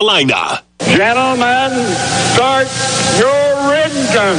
Carolina. Gentlemen, start your engine.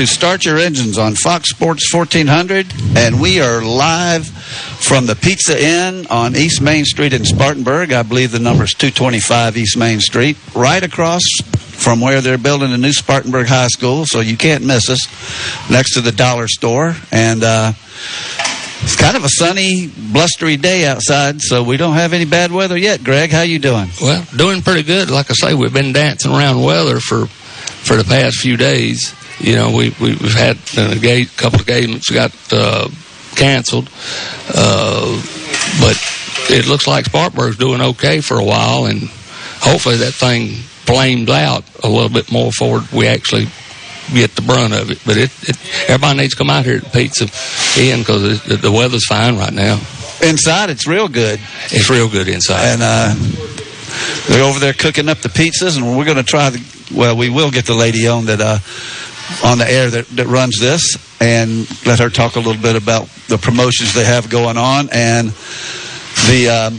Start Your Engines on Fox Sports 1400. And we are live from the Pizza Inn on East Main Street in Spartanburg. I believe the number is 225 East Main Street, right across from where they're building a new Spartanburg High School. So you can't miss us next to the dollar store. And, uh, it's kind of a sunny, blustery day outside, so we don't have any bad weather yet. Greg, how you doing? Well, doing pretty good. Like I say, we've been dancing around weather for for the past few days. You know, we, we have had a gate, couple of games got uh, canceled, uh, but it looks like Spartanburg's doing okay for a while, and hopefully that thing flames out a little bit more before we actually get the brunt of it. But it, it everybody needs to come out here to Pizza Inn because the, the weather's fine right now. Inside, it's real good. It's real good inside. And uh, they're over there cooking up the pizzas, and we're going to try the. Well, we will get the lady on that uh, on the air that, that runs this, and let her talk a little bit about the promotions they have going on and the um,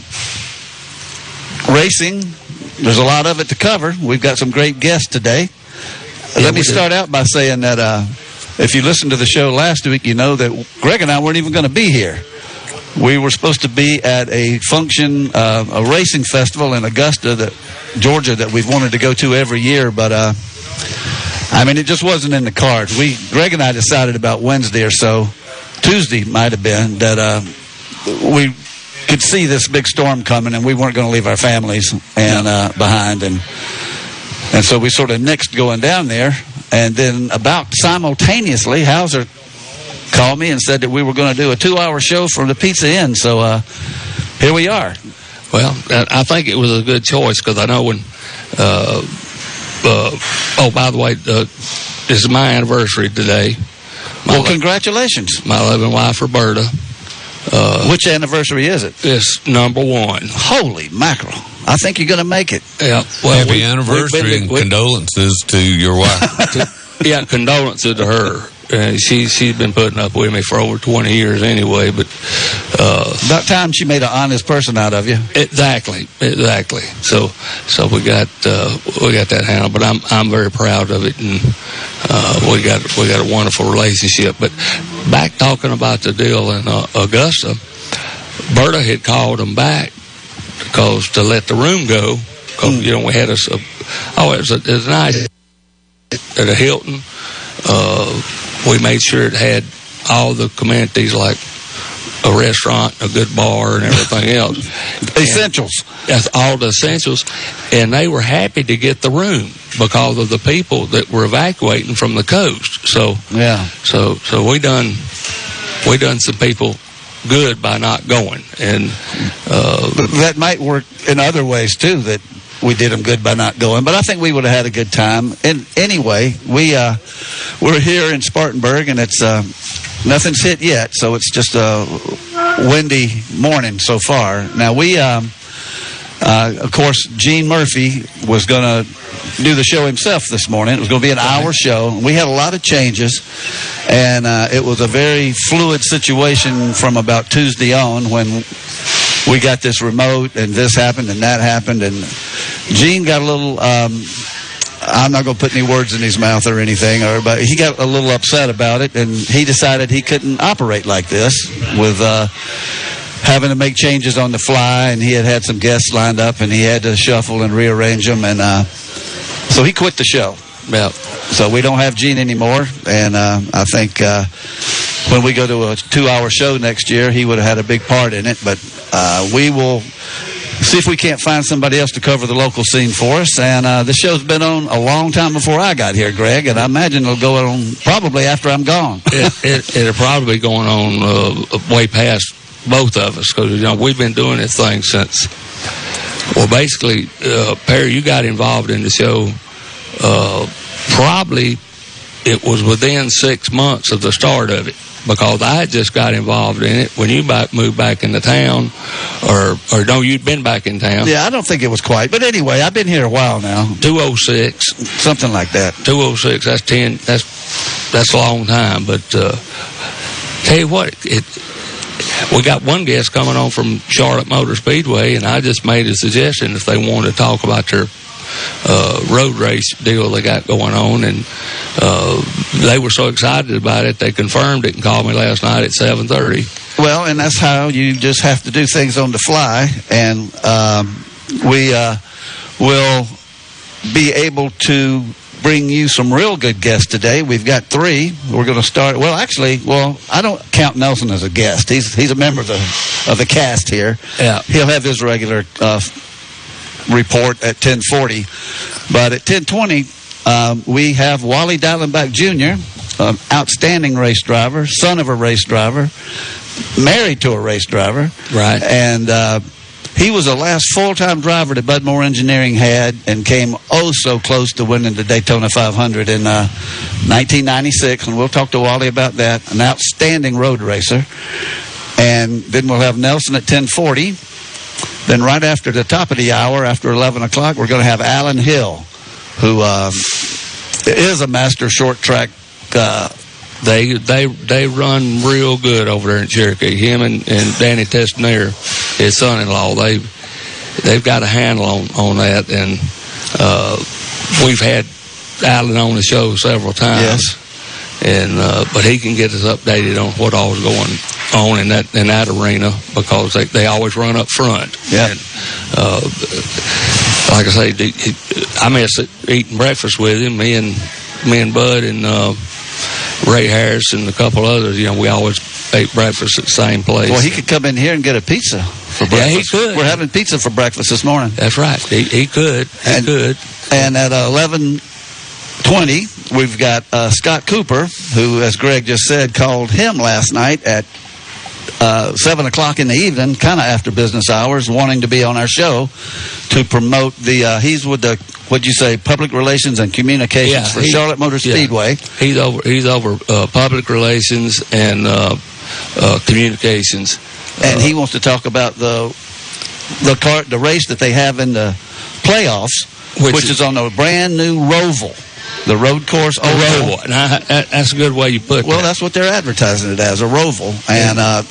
racing. There's a lot of it to cover. We've got some great guests today. Yeah, Let me do. start out by saying that uh, if you listened to the show last week, you know that Greg and I weren't even going to be here. We were supposed to be at a function, uh, a racing festival in Augusta, that Georgia, that we've wanted to go to every year, but uh, I mean, it just wasn't in the cards. We, Greg and I, decided about Wednesday or so, Tuesday might have been, that uh, we could see this big storm coming, and we weren't going to leave our families and uh, behind, and and so we sort of nixed going down there. And then about simultaneously, Hauser called me and said that we were going to do a two-hour show from the Pizza Inn. So uh, here we are. Well, I think it was a good choice because I know when. Uh, oh, by the way, uh, this is my anniversary today. My, Well, congratulations. my loving wife Roberta uh, Which anniversary is it? it? is number one. Holy mackerel. I think you're going to make it. Yeah, well, Happy we- we've anniversary and we- condolences to your wife. yeah, condolences to her. Uh, she she's been putting up with me for over twenty years anyway. But uh, About time she made an honest person out of you. exactly, exactly. So so we got uh, we got that handled. But I'm I'm very proud of it, and uh, we got we got a wonderful relationship. But back talking about the deal in uh, Augusta, Berta had called him back because to let the room go. Because you know we had us a oh it was a, it was a nice at a Hilton. Uh, we made sure it had all the amenities like a restaurant, a good bar, and everything else. Essentials. That's all the essentials. And they were happy to get the room because of the people that were evacuating from the coast. So, Yeah. so, so we done, we done some people good by not going. And, uh, That might work in other ways, too, that we did them good by not going. But I think we would have had a good time. And anyway, we, uh, we're here in Spartanburg, and it's uh, nothing's hit yet, so it's just a windy morning so far. Now, we, um, uh, of course, Gene Murphy was going to do the show himself this morning. It was going to be an hour show. We had a lot of changes, and uh, it was a very fluid situation from about Tuesday on when we got this remote and this happened and that happened. And Gene got a little. Um, I'm not going to put any words in his mouth or anything, or but he got a little upset about it, and he decided he couldn't operate like this with uh, having to make changes on the fly, and he had had some guests lined up, and he had to shuffle and rearrange them, and uh, so he quit the show. yeah, So we don't have Gene anymore, and uh, I think uh, when we go to a two-hour show next year, he would have had a big part in it. But uh, we will see if we can't find somebody else to cover the local scene for us. And uh, the show's been on a long time before I got here, Greg, and I imagine it'll go on probably after I'm gone. it, it, it'll probably be going on uh, way past both of us because you know we've been doing this thing since Well, basically, uh, Perry, you got involved in the show. Uh, probably it was within six months of the start of it because I just got involved in it when you back moved back into town, or or no, you'd been back in town. Yeah, I don't think it was quite. But anyway, I've been here a while now. Two oh six. Something like that. Two oh six. That's ten. That's that's a long time. But uh, tell you what, it. We got one guest coming on from Charlotte Motor Speedway, and I just made a suggestion if they wanted to talk about their uh, road race deal they got going on, and uh, they were so excited about it they confirmed it and called me last night at seven thirty. Well, and that's how you just have to do things on the fly, and um, we uh, will be able to bring you some real good guests today. We've got three. We're going to start. Well, actually, well, I don't count Nelson as a guest. He's he's a member of the of the cast here. Yeah. He'll have his regular uh, report at 1040. But at 1020, um, we have Wally Dallenbach Jr., an outstanding race driver, son of a race driver, married to a race driver. Right. And uh, he was the last full-time driver that Bud Moore Engineering had and came oh so close to winning the Daytona 500 in uh, 1996. And we'll talk to Wally about that. An outstanding road racer. And then we'll have Nelson at 1040. Then right after the top of the hour, after 11 o'clock, we're going to have Alan Hill, who um, is a master short track. Uh, They they they run real good over there in Cherokee. Him and, and Danny Testner, his son-in-law, they they've got a handle on on that, and uh, we've had Alan on the show several times. And uh, but he can get us updated on what all is going on in that in that arena because they, they always run up front. Yeah. And, uh, like I say, I miss it, eating breakfast with him. Me and me and Bud and uh, Ray Harris and a couple others. You know, we always ate breakfast at the same place. well, he could come in here and get a pizza for breakfast. Yeah, he could. We're having pizza for breakfast this morning. That's right. He, he could. He And- could. And at 11:20, we've got uh, Scott Cooper, who, as Greg just said, called him last night at uh, seven o'clock in the evening, kind of after business hours, wanting to be on our show to promote the. Uh, he's with the what'd you say, public relations and communications Yeah, for he- Charlotte Motor yeah. Speedway. He's over. He's over uh, public relations and uh, uh, communications. and he wants to talk about the the car the race that they have in the playoffs, Which which, is- is on a brand new Roval, the road course a oval. roll. Now, that, that's a good way you put it. Well, that. that's what they're advertising it as a Roval, and uh,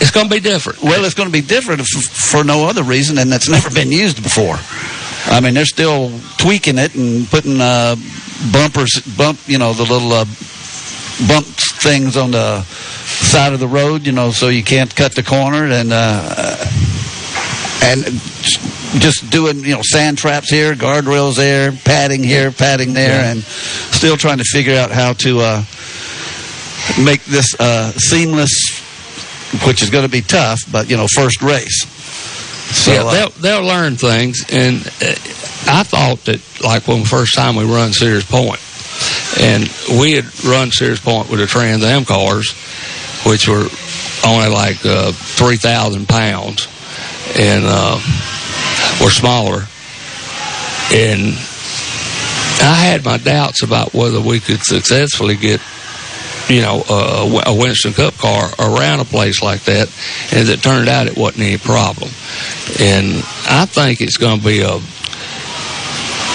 It's going to be different. well, it's going to be different f- for no other reason than it's never been used before. I mean, they're still tweaking it and putting uh, bumpers, bump, you know, the little uh, bump things on the side of the road, you know, so you can't cut the corner, and uh, and just doing, you know, sand traps here, guardrails there, padding here, padding there, Yeah. and still trying to figure out how to uh, make this uh, seamless, which is going to be tough, but you know, first race. So yeah, uh, they'll they'll learn things, and uh, I thought that like when the first time we run Sears Point, and we had run Sears Point with the Trans Am cars, which were only like uh, three thousand pounds, and uh, were smaller, and I had my doubts about whether we could successfully get you know, uh, a Winston Cup car around a place like that. And as it turned out, it wasn't any problem. And I think it's going to be a,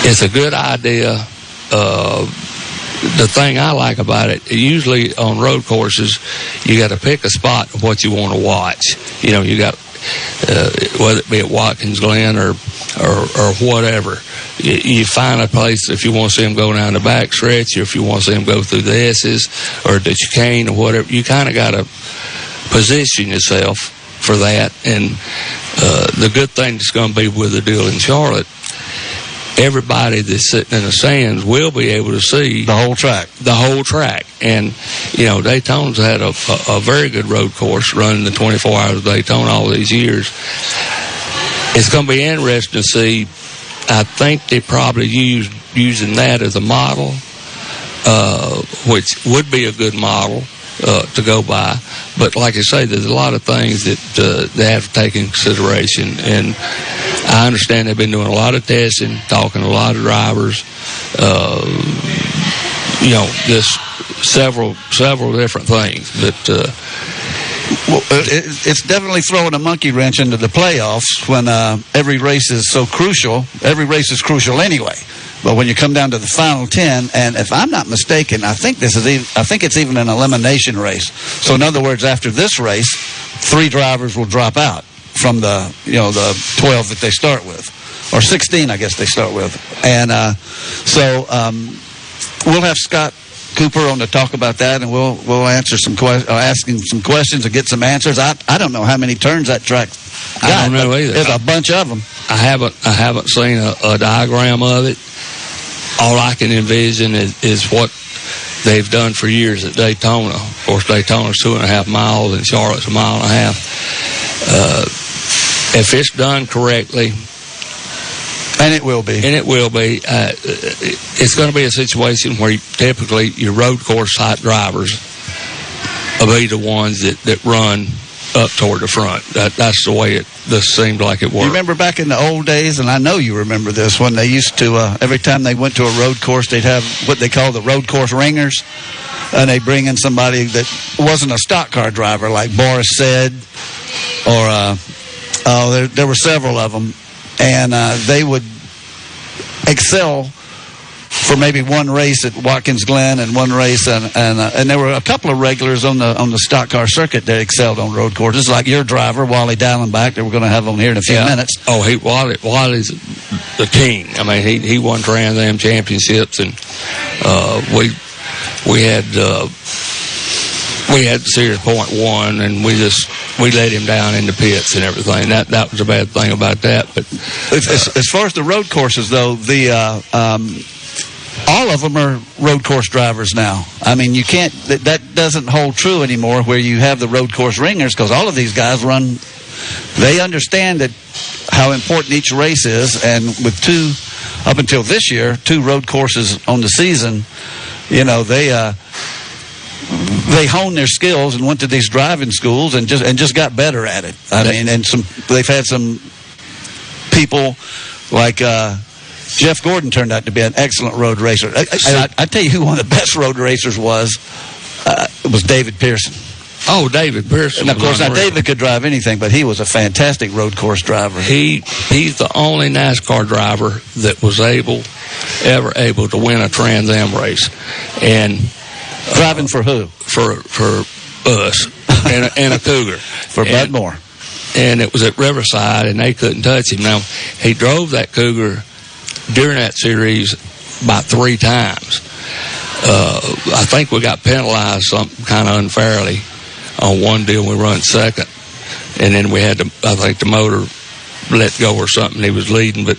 it's a good idea. Uh, the thing I like about it, usually on road courses, you got to pick a spot of what you want to watch. You know, you got uh, whether it be at Watkins Glen or or, or whatever. You, find a place if you want to see them go down the back stretch, or if you want to see them go through the S's or the chicane or whatever. You kind of got to position yourself for that. And uh, the good thing that's going to be with the deal in Charlotte, everybody that's sitting in the stands will be able to see the whole track. the whole track. And, you know, Daytona's had a, a, a very good road course running the 24 hours of Daytona all these years. It's going to be interesting to see. I think they probably used using that as a model, uh, which would be a good model. Uh, to go by. But like I say, there's a lot of things that uh, they have to take in consideration. And I understand they've been doing a lot of testing, talking to a lot of drivers. Uh, you know, just several several different things. But uh, Well, it, it's definitely throwing a monkey wrench into the playoffs when uh, every race is so crucial. Every race is crucial anyway. But when you come down to the final ten, and if I'm not mistaken, I think this is even, I think it's even an elimination race. So in other words, after this race, three drivers will drop out from the you know the twelve that they start with, or sixteen, I guess they start with. And uh, so um, we'll have Scott Cooper on to talk about that, and we'll we'll answer some que- uh, ask some questions and get some answers. I I don't know how many turns that track. I don't know either. There's a bunch of them. I haven't I haven't seen a, a diagram of it. All I can envision is, is what they've done for years at Daytona. Of course, Daytona's two and a half miles, and Charlotte's a mile and a half. Uh, if it's done correctly, And it will be. and it will be, uh, it's going to be a situation where you, typically your road course type drivers will be the ones that, that run up toward the front. That, that's the way it this seemed like it worked. You remember back in the old days, and I know you remember this, when they used to, uh, every time they went to a road course, they'd have what they call the road course ringers. And they bring in somebody that wasn't a stock car driver, like Boris Said, or, uh, oh, there, there were several of them. And uh, they would excel for maybe one race at Watkins Glen and one race, and and, uh, and there were a couple of regulars on the on the stock car circuit that excelled on road courses, like your driver Wally Dallenbach that we're going to have on here in a few Yeah. minutes. Oh, he Wally, Wally's the king. I mean, he he won Trans Am championships, and uh, we we had uh, we had Sears Point one, and we just we let him down in the pits and everything. That that was a bad thing about that. But As, as, as far as the road courses, though, the uh, um, all of them are road course drivers now. I mean, you can't that, that doesn't hold true anymore. Where you have the road course ringers, because all of these guys run. They understand that how important each race is, and with two up until this year, two road courses on the season, you know they. Uh, they honed their skills and went to these driving schools and just and just got better at it. I mean, and some they've had some people like uh, Jeff Gordon turned out to be an excellent road racer. I, I, I tell you who one of the best road racers was uh, was David Pearson. oh, David Pearson. And of course, now. David could drive anything, but he was a fantastic road course driver. he he's the only NASCAR driver that was able ever able to win a Trans Am race, and Driving for who? for for us and a, and a Cougar For Bud And- Moore. and it was at Riverside, and they couldn't touch him. Now he drove that Cougar during that series about three times. Uh, I think we got penalized some kind of unfairly on one deal. We run second, and then we had to. I think the motor let go or something. He was leading, but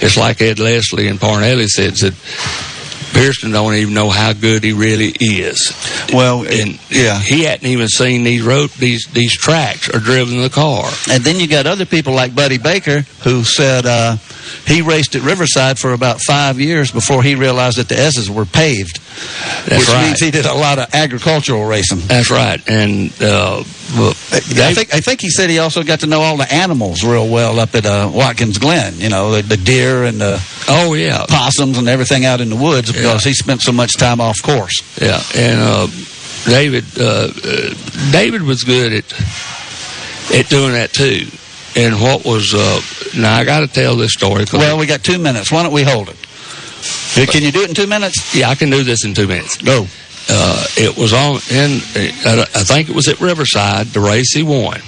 it's like Ed Leslie and Parnelli said. Said Pearson don't even know how good he really is Well, and yeah. he hadn't even seen these road these these tracks or driven the car. And then you got other people like Buddy Baker who said uh, he raced at Riverside for about five years before he realized that the S's were paved, That's which right. means he did a lot of agricultural racing. That's right, and uh, I think I think he said he also got to know all the animals real well up at uh, Watkins Glen. You know, the, the deer and the oh yeah, possums and everything out in the woods because he spent so much time off course. yeah, and uh, David uh, uh, David was good at at doing that too. And what was uh, now I got to tell this story. 'cause- Well, we got two minutes. Why don't we hold it? Can you do it in two minutes? yeah, I can do this in two minutes. Go. Uh, it was on in I think it was at Riverside the race he won.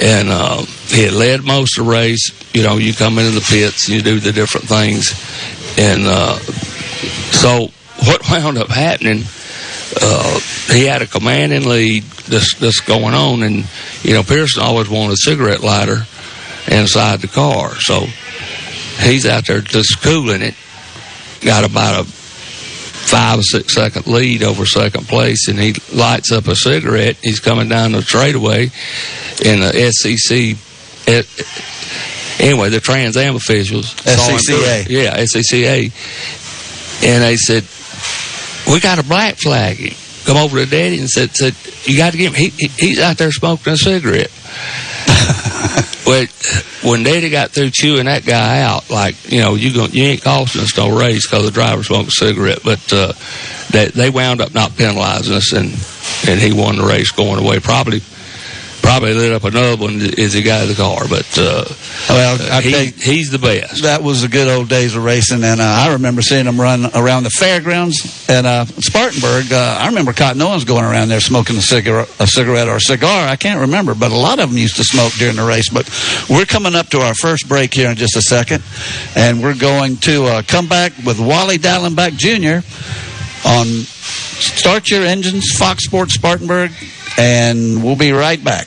And uh, he had led most of the race. You know you come into the pits and you do the different things. And uh, so what wound up happening uh, he had a commanding lead that's, that's going on. And you know Pearson always wanted a cigarette lighter inside the car. So he's out there just cooling it. Got about a five or six second lead over second place, and he lights up a cigarette. He's coming down the straightaway in the SEC. eh, anyway, the Trans Am officials. SCCA. Yeah, SCCA. And they said, we got to black flag him come over to Daddy and said, said "You got to get him. He, he, he's out there smoking a cigarette." well, when Daddy got through chewing that guy out, like you know, you go, you ain't costing us no raise because the driver smoked a cigarette, but uh, they they wound up not penalizing us, and and he won the race going away. Probably probably lit up another one as he got in the car, but uh, well, I he, think he's the best. that was the good old days of racing, and uh, I remember seeing them run around the fairgrounds at uh, Spartanburg. Uh, I remember Cotton Owens going around there smoking a cigarette, a cigarette or a cigar. I can't remember, but a lot of them used to smoke during the race. But we're coming up to our first break here in just a second, and we're going to uh, come back with Wally Dallenbach Jr. on Start Your Engines, Fox Sports Spartanburg, and we'll be right back.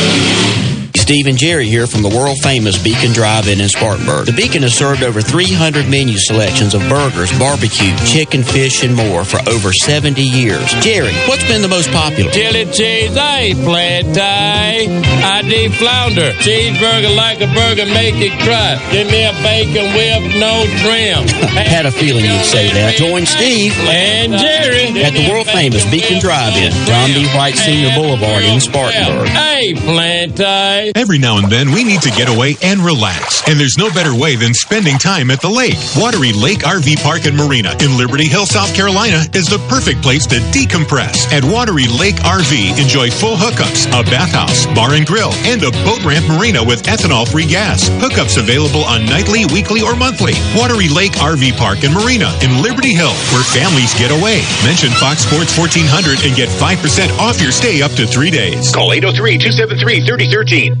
Steve and Jerry here from the world famous Beacon Drive-In in Spartanburg. The Beacon has served over 300 menu selections of burgers, barbecue, chicken, fish, and more for over 70 years. Jerry, what's been the most popular? Chili cheese, I flat tie. I do flounder. Cheeseburger like a burger, make it cry. Give me a bacon whip, no trim. Had a feeling you'd say that. Join Steve and Jerry at the world famous Beacon Drive-In, John D. White Senior Boulevard in Spartanburg. Hey, plant tie. Every now and then, we need to get away and relax. And there's no better way than spending time at the lake. Wateree Lake RV Park and Marina in Liberty Hill, South Carolina is the perfect place to decompress. At Wateree Lake RV, enjoy full hookups, a bathhouse, bar and grill, and a boat ramp marina with ethanol free gas. Hookups available on nightly, weekly, or monthly. Wateree Lake RV Park and Marina in Liberty Hill, where families get away. Mention Fox Sports 1400 and get 5% off your stay up to three days. Call 803 273 3013.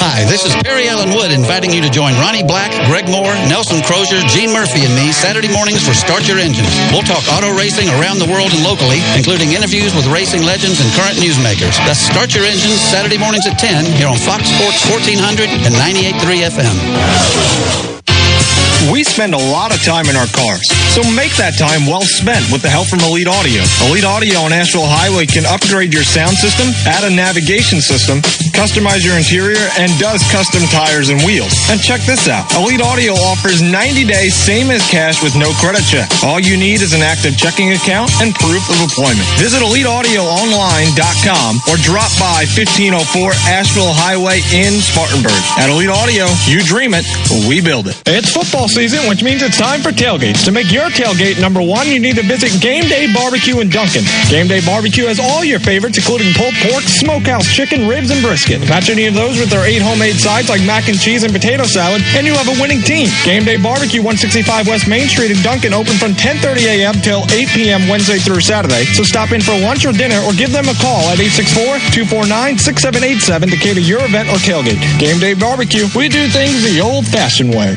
Hi, this is Perry Allen Wood inviting you to join Ronnie Black, Greg Moore, Nelson Crozier, Gene Murphy, and me Saturday mornings for Start Your Engines. We'll talk auto racing around the world and locally, including interviews with racing legends and current newsmakers. That's Start Your Engines Saturday mornings at 10 here on Fox Sports 1400 and 98.3 FM. We spend a lot of time in our cars, so make that time well spent with the help from Elite Audio. Elite Audio on Asheville Highway can upgrade your sound system, add a navigation system, customize your interior, and does custom tires and wheels. And check this out. Elite Audio offers 90 days same as cash with no credit check. All you need is an active checking account and proof of employment. Visit EliteAudioOnline.com or drop by 1504 Asheville Highway in Spartanburg. At Elite Audio, you dream it, we build it. It's football season, which means it's time for tailgates. To make your tailgate number one, you need to visit Game Day Barbecue in Duncan. Game Day Barbecue has all your favorites, including pulled pork, smokehouse chicken, ribs, and brisket. Match any of those with their eight homemade sides like mac and cheese and potato salad, and you have a winning team. Game Day Barbecue, 165 West Main Street in Duncan, open from 10:30 a.m. till 8 p.m. Wednesday through Saturday. So stop in for lunch or dinner, or give them a call at 864-249-6787 to cater your event or tailgate. Game Day Barbecue, we do things the old-fashioned way.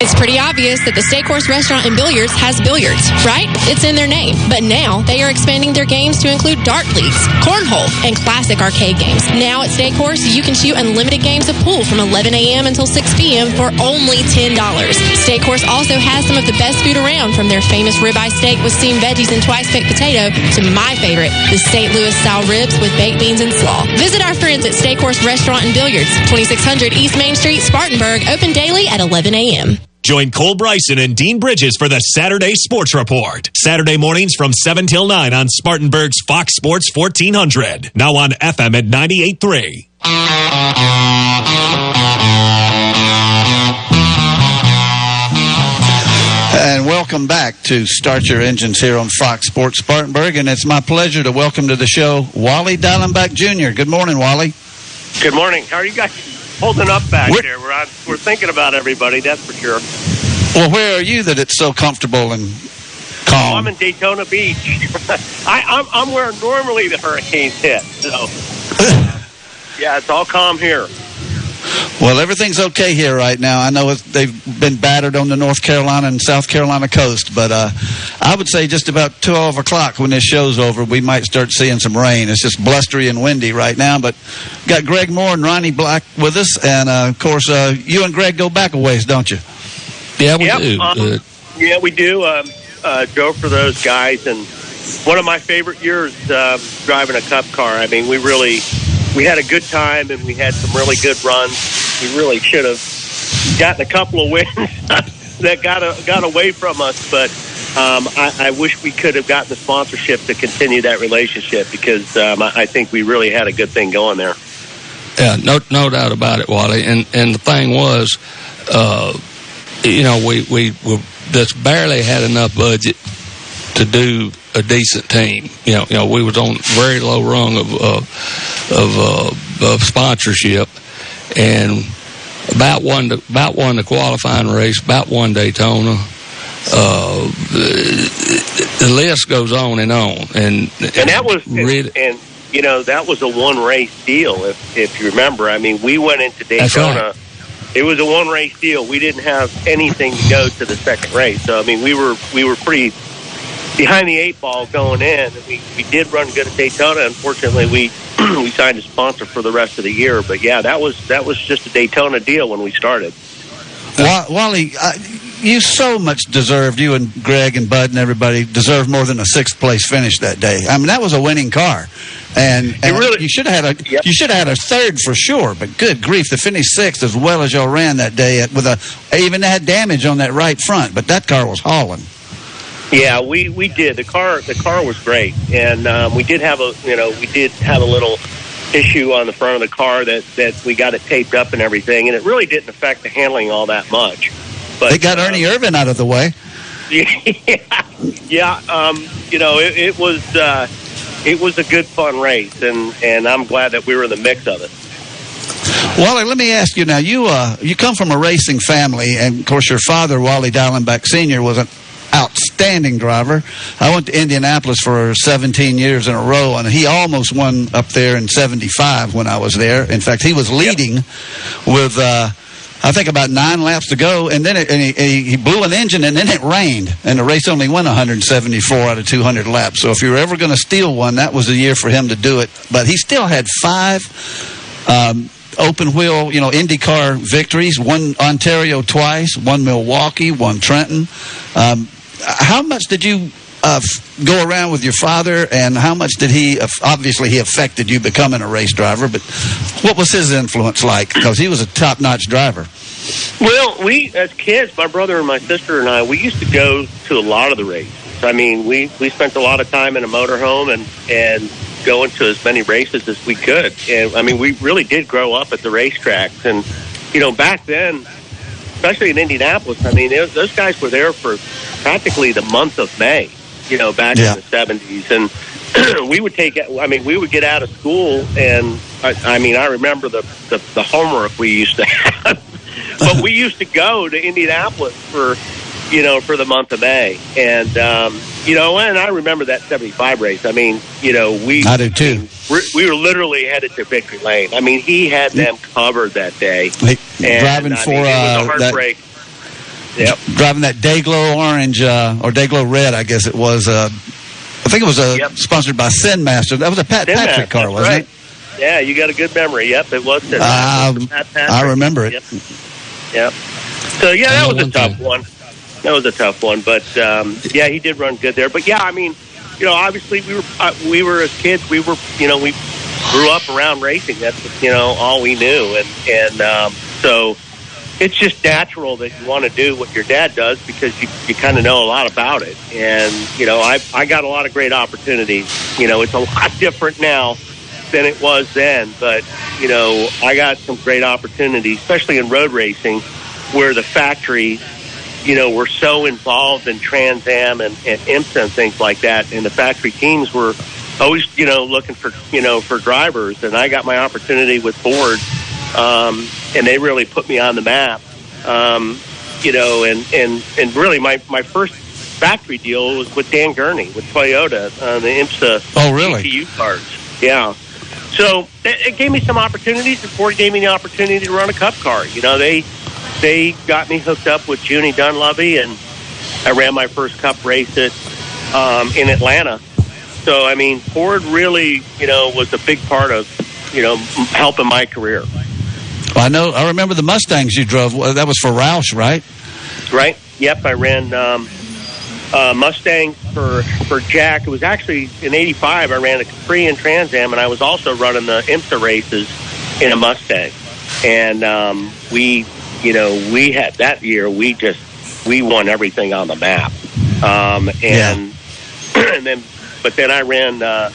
It's pretty obvious that the Steak Horse Restaurant and Billiards has billiards, right? It's in their name. But now they are expanding their games to include dart leagues, cornhole, and classic arcade games. Now at Steak Horse, you can shoot unlimited games of pool from 11 a.m. until 6 p.m. for only $10. Steak Horse also has some of the best food around, from their famous ribeye steak with steamed veggies and twice baked potato to my favorite, the St. Louis style ribs with baked beans and slaw. Visit our friends at Steak Horse Restaurant and Billiards, 2600 East Main Street, Spartanburg, open daily at 11 a.m. Join Cole Bryson and Dean Bridges for the Saturday Sports Report. Saturday mornings from 7 till 9 on Spartanburg's Fox Sports 1400. Now on FM at 98.3. And welcome back to Start Your Engines here on Fox Sports Spartanburg. And it's my pleasure to welcome to the show Wally Dallenbach Jr. Good morning, Wally. Good morning. How are you guys holding up back there? We're, on, we're thinking about everybody, that's for sure. Well, where are you that it's so comfortable and calm? I'm in Daytona Beach. I, I'm, I'm where normally the hurricanes hit. So, yeah, it's all calm here. Well, everything's okay here right now. I know they've been battered on the North Carolina and South Carolina coast, but uh, I would say just about 12 o'clock when this show's over, we might start seeing some rain. It's just blustery and windy right now, but got Greg Moore and Ronnie Black with us, and uh, of course, uh, you and Greg go back a ways, don't you? Yeah, we Yep, do. um, Uh, Yeah, we do. Um, uh, drove for those guys, and one of my favorite years um, driving a Cup car. I mean, we really we had a good time, and we had some really good runs. We really should have gotten a couple of wins that got a, got away from us, but. Um, I, I wish we could have gotten the sponsorship to continue that relationship because um, I, I think we really had a good thing going there. Yeah, no, no doubt about it, Wally. And and the thing was, uh, you know, we we we just barely had enough budget to do a decent team. You know, you know, we was on very low rung of uh, of uh, of sponsorship, and about one to, about one the qualifying race, about one Daytona. Uh, the, the list goes on and on, and and that was really and you know that was a one race deal if if you remember i mean we went into daytona right. it was a one race deal we didn't have anything to go to the second race so i mean we were we were pretty behind the eight ball going in we we did run good at daytona unfortunately we we signed a sponsor for the rest of the year but yeah that was that was just a daytona deal when we started Wally, uh, you so much deserved, you and Greg and Bud and everybody deserved more than a sixth place finish that day. I mean, that was a winning car. And, and you should have had a you should have had a third for sure, but good grief, to finish sixth as well as y'all ran that day at, with a even had damage on that right front, but that car was hauling. Yeah, we we did. The car the car was great, and um, we did have a you know we did have a little issue on the front of the car that that we got it taped up and everything, and it really didn't affect the handling all that much. But they got Ernie Irvan out of the way. yeah, yeah, um, you know it, it was uh, it was a good fun race, and and I'm glad that we were in the mix of it. Wally, let me ask you now. You uh, you come from a racing family, and of course, your father, Wally Dallenbach Senior, was an outstanding driver. I went to Indianapolis for 17 years in a row, and he almost won up there in '75 when I was there. In fact, he was leading with. Uh, I think about nine laps to go, and then it, and he, he, he blew an engine, and then it rained, and the race only went 174 out of 200 laps. So if you were ever going to steal one, that was the year for him to do it. But he still had five um, open wheel, you know, IndyCar victories. One Ontario twice, one Milwaukee, one Trenton. Um, how much did you uh, go around with your father, and how much did he? Uh, obviously, he affected you becoming a race driver, but what was his influence like? Because he was a top-notch driver. Well, we as kids, my brother and my sister and I, we used to go to a lot of the races. I mean, we we spent a lot of time in a motorhome and and going to as many races as we could. And I mean, we really did grow up at the racetracks. And you know, back then, especially in Indianapolis, I mean, those those guys were there for practically the month of May. You know, back Yeah. in the seventies, and we would take. I mean, we would get out of school, and I, I mean, I remember the, the the homework we used to have. but we used to go to Indianapolis for, you know, for the month of May, and um, you know, and I remember that '75 race. I mean, you know, we I do too. we're, we were literally headed to victory lane. I mean, he had them covered that day. He- And, driving I for mean, it was a uh, that, heartbreak. Yep. driving that Dayglow orange uh, or Dayglow red, I guess it was. Uh, I think it was uh, sponsored by Sin Master. That was a Pat Sin Patrick Master, car, wasn't right. it? Yeah, you got a good memory. Yep, it was. Sin Um. Pat Patrick. I remember it. Yep. Yep. So yeah, that was a tough one. That was a tough one, but um, yeah, he did run good there. But yeah, I mean, you know, obviously we were uh, we were as kids, we were you know we grew up around racing. That's you know all we knew, and and um, so it's just natural that you want to do what your dad does because you, you kind of know a lot about it. And, you know, I, I got a lot of great opportunities. You know, it's a lot different now than it was then, but, you know, I got some great opportunities, especially in road racing, where the factory, you know, were so involved in Trans Am and, and IMSA and things like that. And the factory teams were always, you know, looking for, you know, for drivers. And I got my opportunity with Ford um, and they really put me on the map. Um, you know, and and and really, my my first factory deal was with Dan Gurney with Toyota on the IMSA Oh, really? GTU cars. Yeah. So it, it gave me some opportunities. And Ford gave me the opportunity to run a Cup car. You know, they they got me hooked up with Junie Donlavey, and I ran my first Cup race at um, in Atlanta. So I mean, Ford really, you know, was a big part of you know helping my career. I know. I remember the Mustangs you drove. That was for Roush, right? Right. Yep. I ran um, uh, Mustang for for Jack. It was actually in '85. I ran a Capri and Trans Am, and I was also running the IMSA races in a Mustang. And um, we, you know, we had that year. We just we won everything on the map. Um, and and then, but then I ran uh,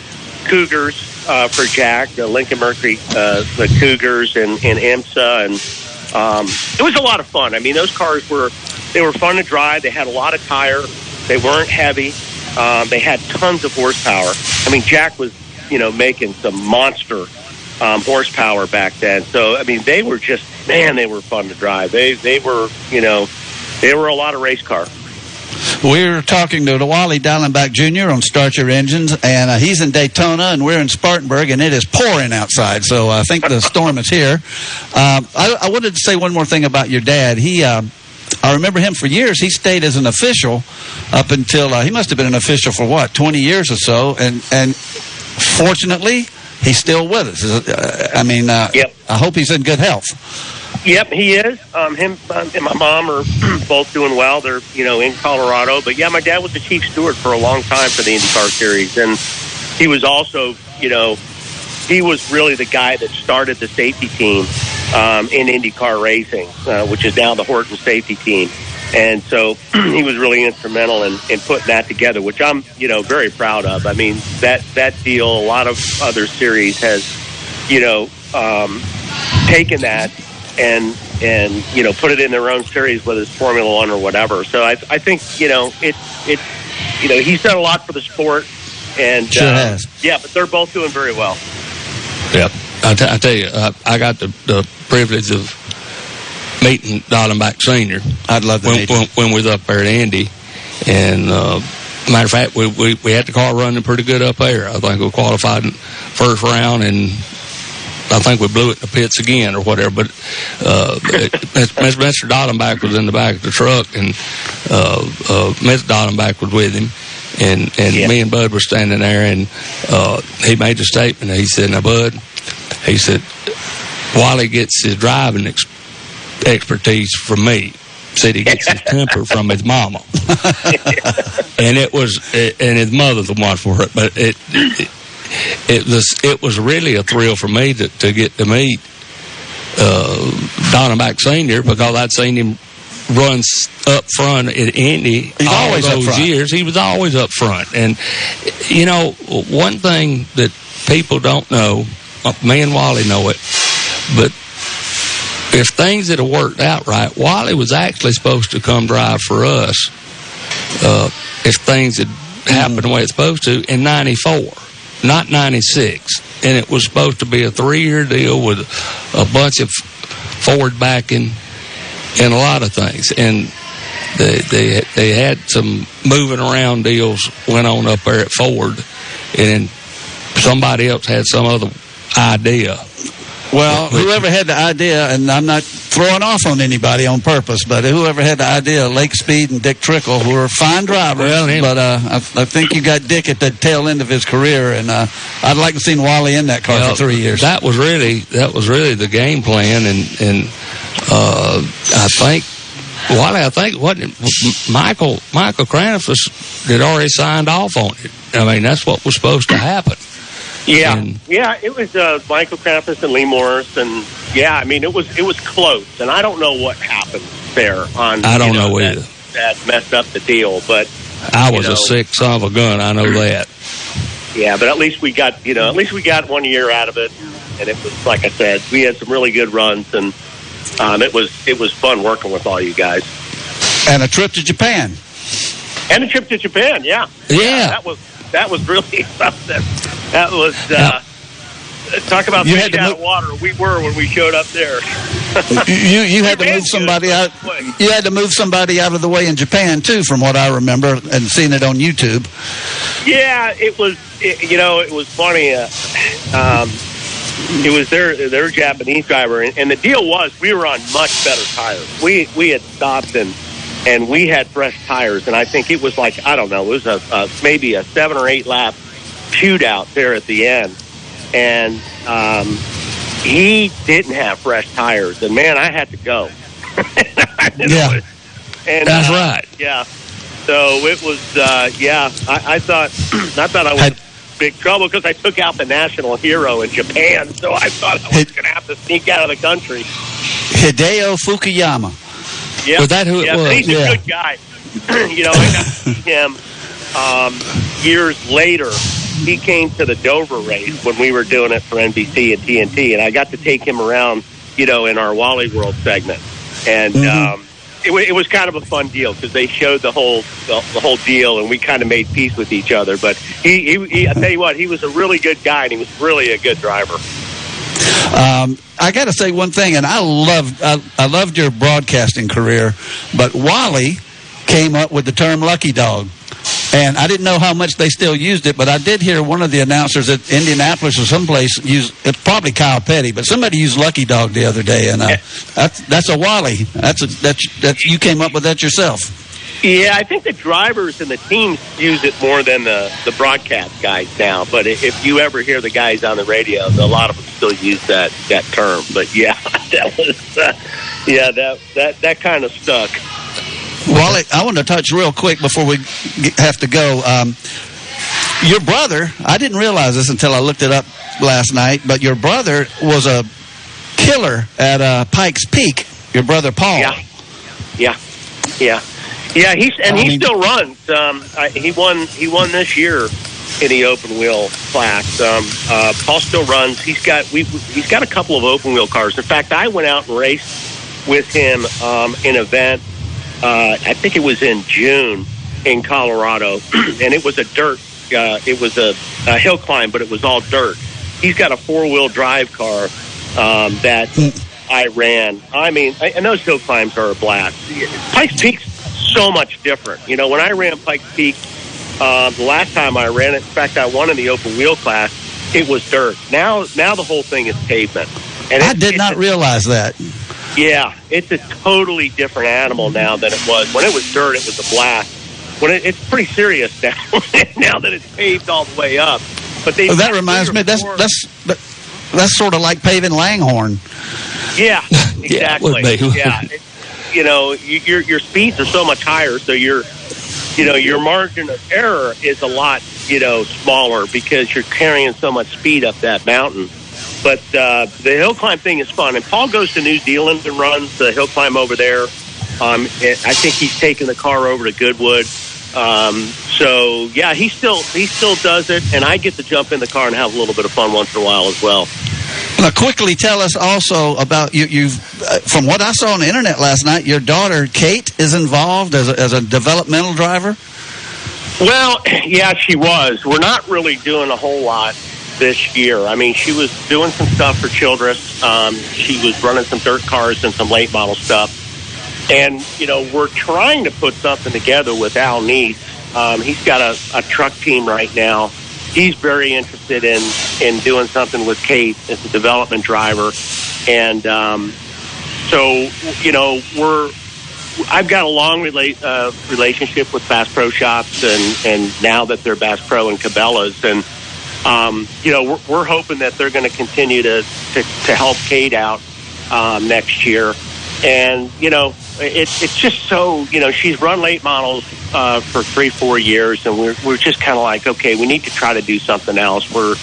Cougars uh, for Jack, the Lincoln Mercury, uh, the Cougars, and, and IMSA, and um, it was a lot of fun. I mean, those cars were they were fun to drive. They had a lot of tire. They weren't heavy. Um, they had tons of horsepower. I mean, Jack was you know making some monster um, horsepower back then. So I mean, they were just man, they were fun to drive. They they were you know they were a lot of race car. We're talking to Wally Dallenbach Jr. on Start Your Engines, and uh, he's in Daytona, and we're in Spartanburg, and it is pouring outside. So I think the storm is here. Um, I, I wanted to say one more thing about your dad. He, um, I remember him for years. He stayed as an official up until uh, he must have been an official for what twenty years or so, and and fortunately, he's still with us. Uh, I mean, uh, I hope he's in good health. Yep, he is. Um, him um, and my mom are both doing well. They're you know in Colorado, but yeah, my dad was the chief steward for a long time for the IndyCar series, and he was also you know he was really the guy that started the safety team um, in IndyCar racing, uh, which is now the Horton safety team. And so he was really instrumental in, in putting that together, which I'm, you know, very proud of. I mean, that that deal, a lot of other series has, you know, um, taken that and and you know put it in their own series, whether it's Formula One or whatever. So I, I think you know it it you know he's done a lot for the sport, and Sure uh, has. yeah, but they're both doing very well. Yep. I, t- I tell you, I, I got the, the privilege of meeting Dallenbach Sr. I'd love to when, meet when, when we was up there at Indy. And uh, matter of fact, we, we, we had the car running pretty good up there. I think we qualified in first round and I think we blew it in the pits again or whatever. But uh, Mr. Dallenbach was in the back of the truck, and uh, uh, Mr. Dallenbach was with him, and and me and Bud were standing there, and uh, he made the statement. He said, "Now, Bud," he said, "Wally gets his driving ex- expertise from me." Said he gets his temper from his mama, and it was, and his mother's the one for it. But it, it it was it was really a thrill for me to, to get to meet uh, Dallenbach Senior because I'd seen him run up front at Indy He's all always up those front. years. He was always up front, and you know one thing that people don't know, uh, me and Wally know it, but if things had worked out right, Wally was actually supposed to come drive for us uh, if things had happened the way it's supposed to in 94, not 96. And it was supposed to be a three year deal with a bunch of forward backing and a lot of things. And they, they, they had some moving around deals went on up there at Ford. And somebody else had some other idea. Well, whoever had the idea, and I'm not throwing off on anybody on purpose, but whoever had the idea, Lake Speed and Dick Trickle, who are fine drivers, but uh, I, I think you got Dick at the tail end of his career, and uh, I'd like to see Wally in that car Well, for three years. That was really that was really the game plan, and and uh, I think Wally, I think what Michael Michael Kranefuss had already signed off on it. I mean, that's what was supposed to happen, Yeah, And- yeah, it was uh, Michael Kranefuss and Lee Morris, and yeah, I mean it was it was close, and I don't know what happened there on. I don't you know that, either. That messed up the deal, but I was know, a six son of a gun. I know that. Yeah, but at least we got you know at least we got one year out of it, and it was like I said, we had some really good runs, and um, it was it was fun working with all you guys. And a trip to Japan. And a trip to Japan, yeah, Yeah. that was that was really something. That was uh, talk about You had to out move- of water. We were when we showed up there. You you, you had to move somebody out. You had to move somebody out of the way in Japan too, from what I remember, and seeing it on YouTube. Yeah, it was. It, you know, it was funny. Uh, um, it was their their Japanese driver, and, and the deal was we were on much better tires. We we had stopped and and we had fresh tires, and I think it was like I don't know, it was a, a maybe a seven or eight lap shootout there at the end, and um, he didn't have fresh tires, and man, I had to go. Yeah. And, That's uh, right. Yeah. So it was, uh, yeah. I, I thought, I thought I was in big trouble because I took out the national hero in Japan. So I thought I was going to have to sneak out of the country. Hideo Fukuyama. Yeah. Was that who it yeah, was? He's Yeah. a good guy. you know, I got to see him um, years later. He came to the Dover race when we were doing it for NBC and TNT, and I got to take him around, you know, in our Wally World segment. And Mm-hmm. um, it, wa- it was kind of a fun deal because they showed the whole the, the whole deal, and we kind of made peace with each other. But he, he, he, I tell you what, he was a really good guy, and he was really a good driver. Um, I got to say one thing, and I loved I, I loved your broadcasting career, but Wally came up with the term "lucky dog," and I didn't know how much they still used it, but I did hear one of the announcers at Indianapolis or someplace use it's probably Kyle Petty, but somebody used "lucky dog" the other day, and uh, that's that's a Wally. That's a that's that you came up with that yourself. Yeah, I think the drivers and the teams use it more than the, the broadcast guys now. But if you ever hear the guys on the radio, a lot of them still use that, that term. But yeah, that was uh, yeah that that that kind of stuck. Wally, I want to touch real quick before we have to go. Um, your brother, I didn't realize this until I looked it up last night, but your brother was a killer at uh, Pikes Peak. Your brother Paul. Yeah, yeah, yeah, yeah. He's and I he mean- still runs. Um, I, he won he won this year in the open wheel class. Um, uh, Paul still runs. He's got we he's got a couple of open wheel cars. In fact, I went out and raced with him um, in an event. Uh, I think it was in June in Colorado, and it was a dirt. Uh, it was a, a hill climb, but it was all dirt. He's got a four wheel drive car um, that I ran. I mean, I, and those hill climbs are a blast. Pikes Peak's so much different. You know, when I ran Pikes Peak uh, the last time I ran it, in fact, I won in the open wheel class. It was dirt. Now, now the whole thing is pavement. And I did not realize that. Yeah, it's a totally different animal now than it was when it was dirt. It was a blast. When it, it's pretty serious now. now that it's paved all the way up, but they Oh, that reminds me. That's that's that, that's sort of like paving Langhorne. Yeah, exactly. yeah, it- you know, you, your your speeds are so much higher, so your you know your margin of error is a lot you know smaller because you're carrying so much speed up that mountain. But uh, the hill climb thing is fun, and Paul goes to New Zealand and runs the hill climb over there. Um, I think he's taking the car over to Goodwood. Um, so yeah, he still he still does it, and I get to jump in the car and have a little bit of fun once in a while as well. Now, quickly tell us also about you. You've, uh, from what I saw on the internet last night, your daughter Kate is involved as a, as a developmental driver. Well, yeah, she was. We're not really doing a whole lot this year. I mean, she was doing some stuff for Childress. Um, she was running some dirt cars and some late model stuff. And, you know, we're trying to put something together with Al Niece. Um, he's got a, a truck team right now. He's very interested in, in doing something with Kate as a development driver. And um, so, you know, we're I've got a long rela- uh, relationship with Bass Pro Shops, and and now that they're Bass Pro and Cabela's, and um, you know we're, we're hoping that they're going to continue to to to help Kate out um, next year, and you know it's it's just so you know she's run late models uh, for three four years, and we're we're just kind of like okay we need to try to do something else. We're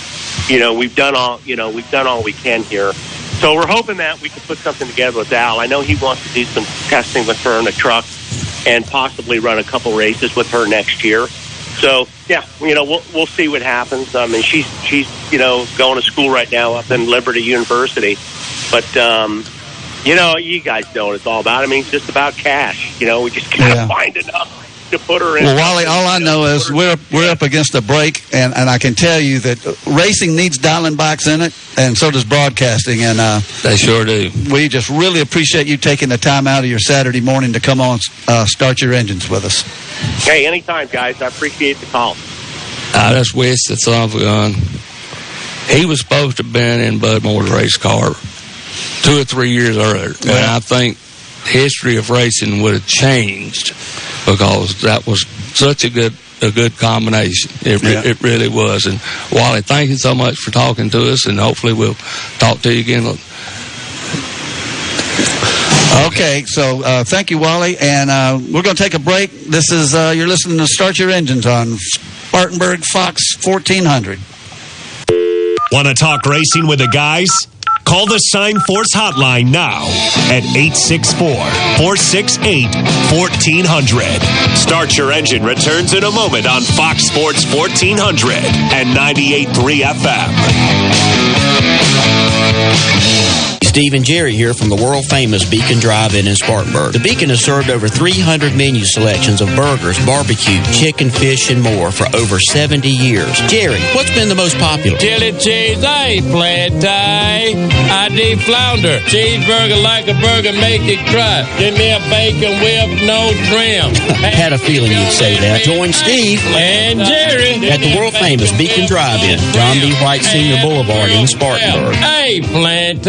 you know, we've done all, you know, we've done all we can here. So we're hoping that we can put something together with Al. I know he wants to do some testing with her in a truck and possibly run a couple races with her next year. So yeah, you know, we'll we'll see what happens. I mean, she's she's you know going to school right now up in Liberty University, but um, you know, you guys know what it's all about. I mean, it's just about cash. You know, we just gotta Yeah. find enough to put her in. Well, Wally, all I know is we're we're up against a break, and, and I can tell you that racing needs Dallenbachs in it, and so does broadcasting. And uh, they sure do. We just really appreciate you taking the time out of your Saturday morning to come on, uh, start your engines with us. Hey, anytime, guys. I appreciate the call. I just wish that son of a gun. He was supposed to have been in Bud Moore's race car two or three years earlier. And I think history of racing would have changed because that was such a good a good combination. It, re- Yeah. it really was. And Wally, thank you so much for talking to us, and hopefully we'll talk to you again. Okay, so uh, thank you, Wally, and uh, we're going to take a break. This is uh, you're listening to Start Your Engines on Spartanburg Fox 1400. Want to talk racing with the guys? Call the Sign Force hotline now at 864 468 1400. Start Your Engine returns in a moment on Fox Sports 1400 and 98.3 FM. Steve and Jerry here from the world famous Beacon Drive In in Spartanburg. The Beacon has served over 300 menu selections of burgers, barbecue, chicken, fish, and more for over 70 years. Jerry, what's been the most popular? Chili cheese, I ain't plant Thai. I deep flounder. Cheeseburger like a burger, make it cry. Give me a bacon with no trim. Had a feeling you'd say that. Join Steve and Jerry at the world famous Beacon Drive In, John B. White Senior Boulevard in Spartanburg. Hey, plant.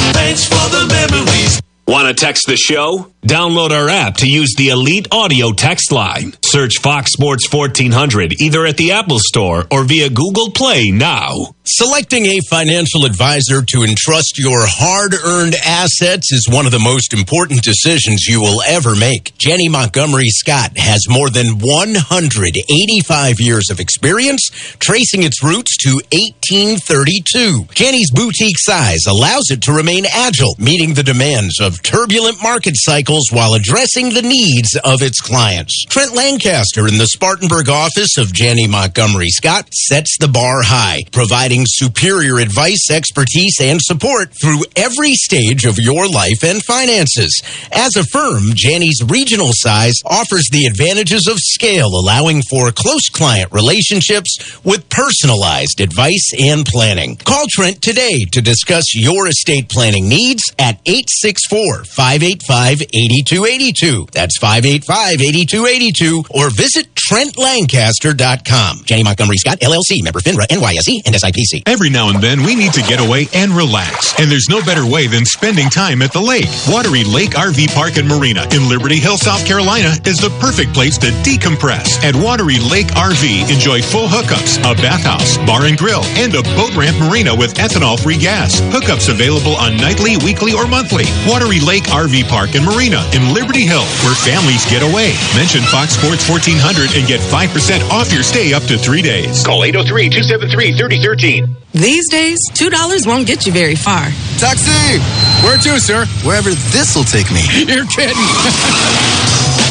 Thanks for the memories. Want to text the show? Download our app to use the Elite Audio text line. Search Fox Sports 1400 either at the Apple Store or via Google Play now. Selecting a financial advisor to entrust your hard earned assets is one of the most important decisions you will ever make. Janney Montgomery Scott has more than 185 years of experience, tracing its roots to 1832. Janney's boutique size allows it to remain agile, meeting the demands of turbulent market cycles while addressing the needs of its clients. Trent Lancaster in the Spartanburg office of Janney Montgomery Scott sets the bar high, providing superior advice, expertise, and support through every stage of your life and finances. As a firm, Janney's regional size offers the advantages of scale, allowing for close client relationships with personalized advice and planning. Call Trent today to discuss your estate planning needs at 864 585 8282. That's 585 8282 or visit TrentLancaster.com. Janney Montgomery Scott, LLC, member FINRA, NYSE, and SIPC. Every now and then, we need to get away and relax. And there's no better way than spending time at the lake. Wateree Lake RV Park and Marina in Liberty Hill, South Carolina is the perfect place to decompress. At Wateree Lake RV, enjoy full hookups, a bathhouse, bar and grill, and a boat ramp marina with ethanol free gas. Hookups available on nightly, weekly, or monthly. Wateree Lake RV Park and Marina in Liberty Hill, where families get away. Mention Fox Sports 1400 and get 5% off your stay up to three days. Call 803 273 3013. These days, $2 won't get you very far. Taxi! Where to, sir? Wherever this'll take me. You're kidding.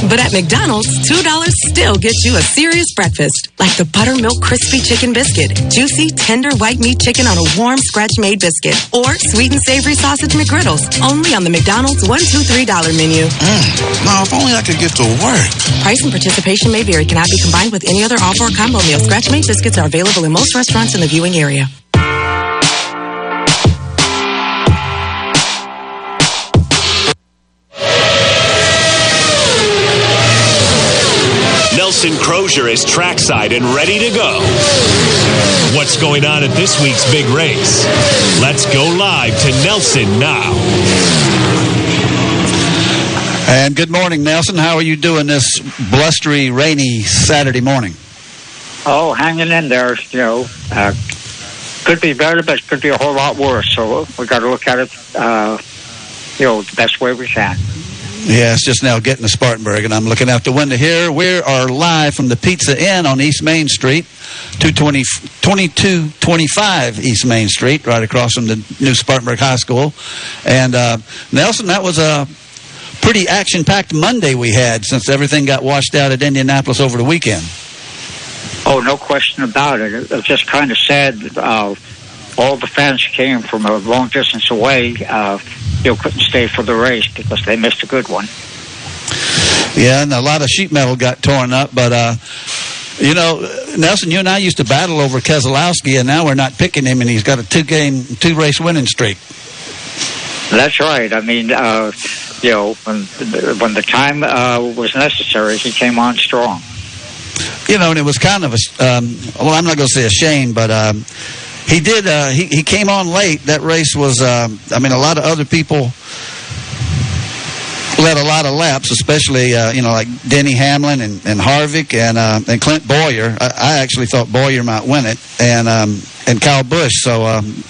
But at McDonald's, $2 still gets you a serious breakfast, like the buttermilk crispy chicken biscuit, juicy, tender white meat chicken on a warm scratch-made biscuit, or sweet and savory sausage McGriddles, only on the McDonald's $1, $2, $3 menu. Mm, now, if only I could get to work. Price and participation may vary, cannot be combined with any other offer or combo meal. Scratch-made biscuits are available in most restaurants in the viewing area. Nelson Crozier is trackside and ready to go. What's going on at this week's big race? Let's go live to Nelson now. And good morning, Nelson. How are you doing this blustery, rainy Saturday morning? Oh, hanging in there, you know. Uh, could be better, but could be a whole lot worse. So we got to look at it, uh, you know, the best way we can. Yeah, it's just now getting to Spartanburg, and I'm looking out the window here. We are live from the Pizza Inn on East Main Street, 220, 2225 East Main Street, right across from the new Spartanburg High School. And uh, Nelson, that was a pretty action-packed Monday we had since everything got washed out at Indianapolis over the weekend. Oh, no question about it. It was just kind of sad. Uh, all the fans came from a long distance away. Uh, you couldn't stay for the race because they missed a good one. Yeah, and a lot of sheet metal got torn up, but uh, you know, Nelson, you and I used to battle over Keselowski, and now we're not picking him, and he's got a two-game, two-race winning streak. That's right. I mean, uh, you know, when when the time uh, was necessary, he came on strong. You know, and it was kind of a um, well, I'm not going to say a shame, but. Um, he did. Uh, he he came on late. That race was. Um, I mean, a lot of other people led a lot of laps, especially uh, you know like Denny Hamlin and, and Harvick and uh, and Clint Bowyer. I, I actually thought Bowyer might win it, and um, and Kyle Busch. So um,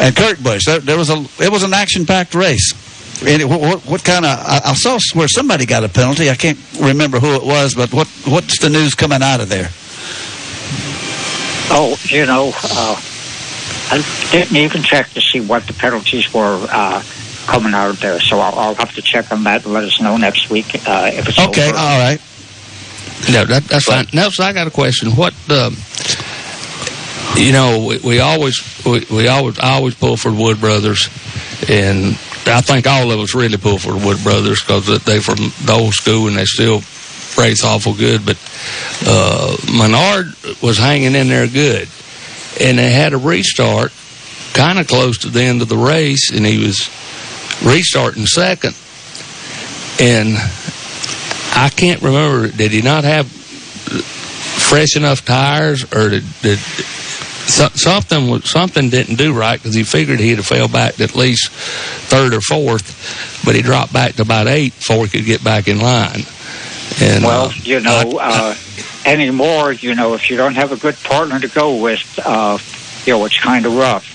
and Kurt Busch. There, there was a it was an action packed race. And what, what kind of? I, I saw where somebody got a penalty. I can't remember who it was, but what what's the news coming out of there? Oh, you know, uh, I didn't even check to see what the penalties were uh, coming out of there. So I'll, I'll, have to check on that and let us know next week uh, if it's okay. over. All right. No, that, that's fine. Nelson, I got a question. What, uh, you know, we, we always, we, we always, I always pull for the Wood Brothers, and I think all of us really pull for the Wood Brothers because they from the old school and they still race awful good. But uh, Menard was hanging in there good, and they had a restart kind of close to the end of the race, and he was restarting second, and I can't remember. Did he not have fresh enough tires, or did, did so, something something didn't do right because he figured he'd have fell back to at least third or fourth, but he dropped back to about eight before he could get back in line. And well, uh, you know, uh, anymore, you know, if you don't have a good partner to go with, uh, you know, it's kind of rough.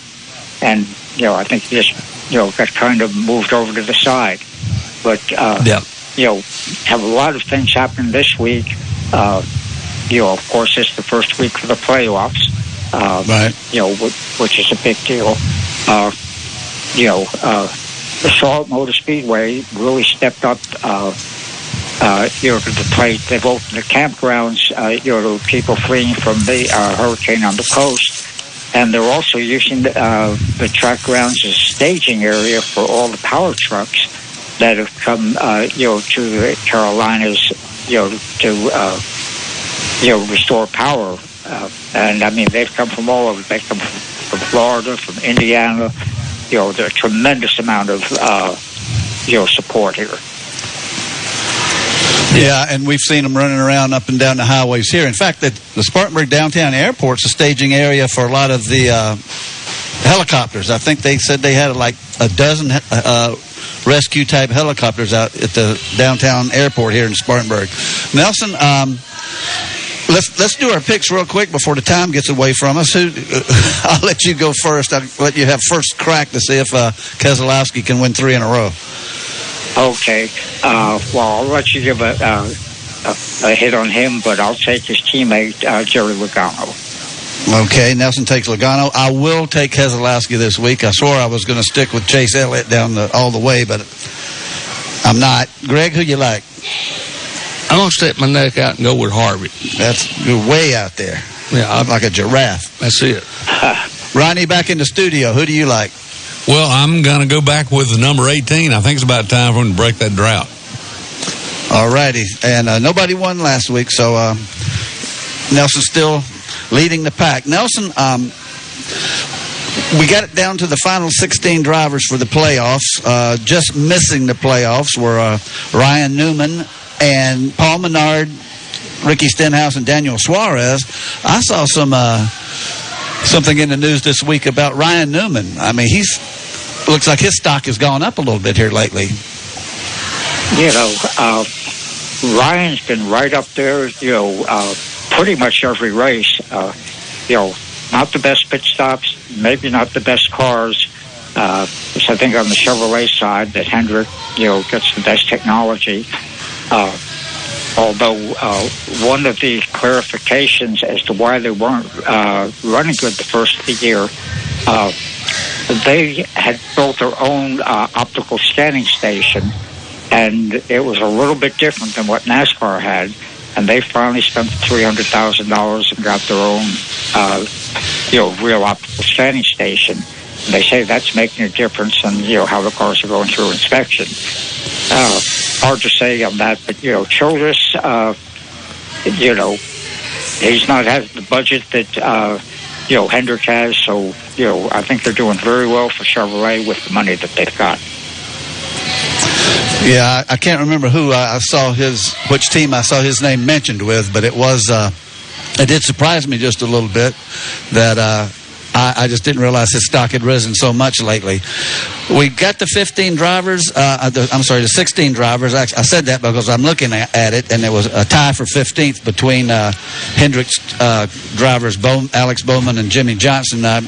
And you know, I think just you know got kind of moved over to the side. But uh, yeah. you know, have a lot of things happen this week. Uh, you know, of course, it's the first week of the playoffs. Uh, right. You know, which, which is a big deal. Uh, you know, uh, the Salt Motor Speedway really stepped up. Uh, uh, you know, the plate. They've opened the campgrounds, uh, you know, people fleeing from the uh, hurricane on the coast. And they're also using the, uh, the track grounds as staging area for all the power trucks that have come, uh, you know, to the Carolinas, you know, to, uh, you know, restore power. Uh, and I mean, they've come from all over. They come from, from Florida, from Indiana. You know, there's a tremendous amount of, uh, you know, support here. Yeah, and we've seen them running around up and down the highways here. In fact, the, the Spartanburg downtown airport's a staging area for a lot of the uh, helicopters. I think they said they had like a dozen uh, rescue type helicopters out at the downtown airport here in Spartanburg. Nelson, um, let's let's do our picks real quick before the time gets away from us. Who, I'll let you go first. I'll let you have first crack to see if uh, Keselowski can win three in a row. Okay. Uh, well, I'll let you give a, uh, a, a hit on him, but I'll take his teammate, uh, Joey Logano. Okay, Nelson takes Logano. I will take Keselowski this week. I swore I was going to stick with Chase Elliott down the, all the way, but I'm not. Greg, who you like? I'm gonna stick my neck out and go with Harvey. That's you're way out there. Yeah, I'm like a giraffe. That's it. Ronnie, back in the studio. Who do you like? Well, I'm going to go back with number 18. I think it's about time for him to break that drought. All righty. And uh, nobody won last week, so uh, Nelson's still leading the pack. Nelson, um, we got it down to the final 16 drivers for the playoffs. Uh, just missing the playoffs were uh, Ryan Newman and Paul Menard, Ricky Stenhouse, and Daniel Suarez. I saw some uh, something in the news this week about Ryan Newman. I mean, he's looks like his stock has gone up a little bit here lately. You know, uh, Ryan's been right up there. You know, uh, pretty much every race. Uh, you know, not the best pit stops, maybe not the best cars. Uh, it's, I think on the Chevrolet side that Hendrick, you know, gets the best technology. Uh, although uh, one of the clarifications as to why they weren't uh, running good the first of the year, uh, they had built their own uh, optical scanning station, and it was a little bit different than what NASCAR had. And they finally spent three hundred thousand dollars and got their own, uh, you know, real optical scanning station. And they say that's making a difference in you know how the cars are going through inspection. Hard to say on that, but you know, Childress, uh, you know, he's not having the budget that uh, you know Hendrick has, so you know, I think they're doing very well for Chevrolet with the money that they've got. Yeah, I, can't remember who I saw his, which team I saw his name mentioned with, but it was, uh, it did surprise me just a little bit that uh, I, I just didn't realize his stock had risen so much lately. We got the 15 drivers, uh, the, I'm sorry, the 16 drivers. I, I said that because I'm looking at, at it, and there was a tie for 15th between uh, Hendrick's uh, drivers, Alex Bowman and Jimmie Johnson. Uh,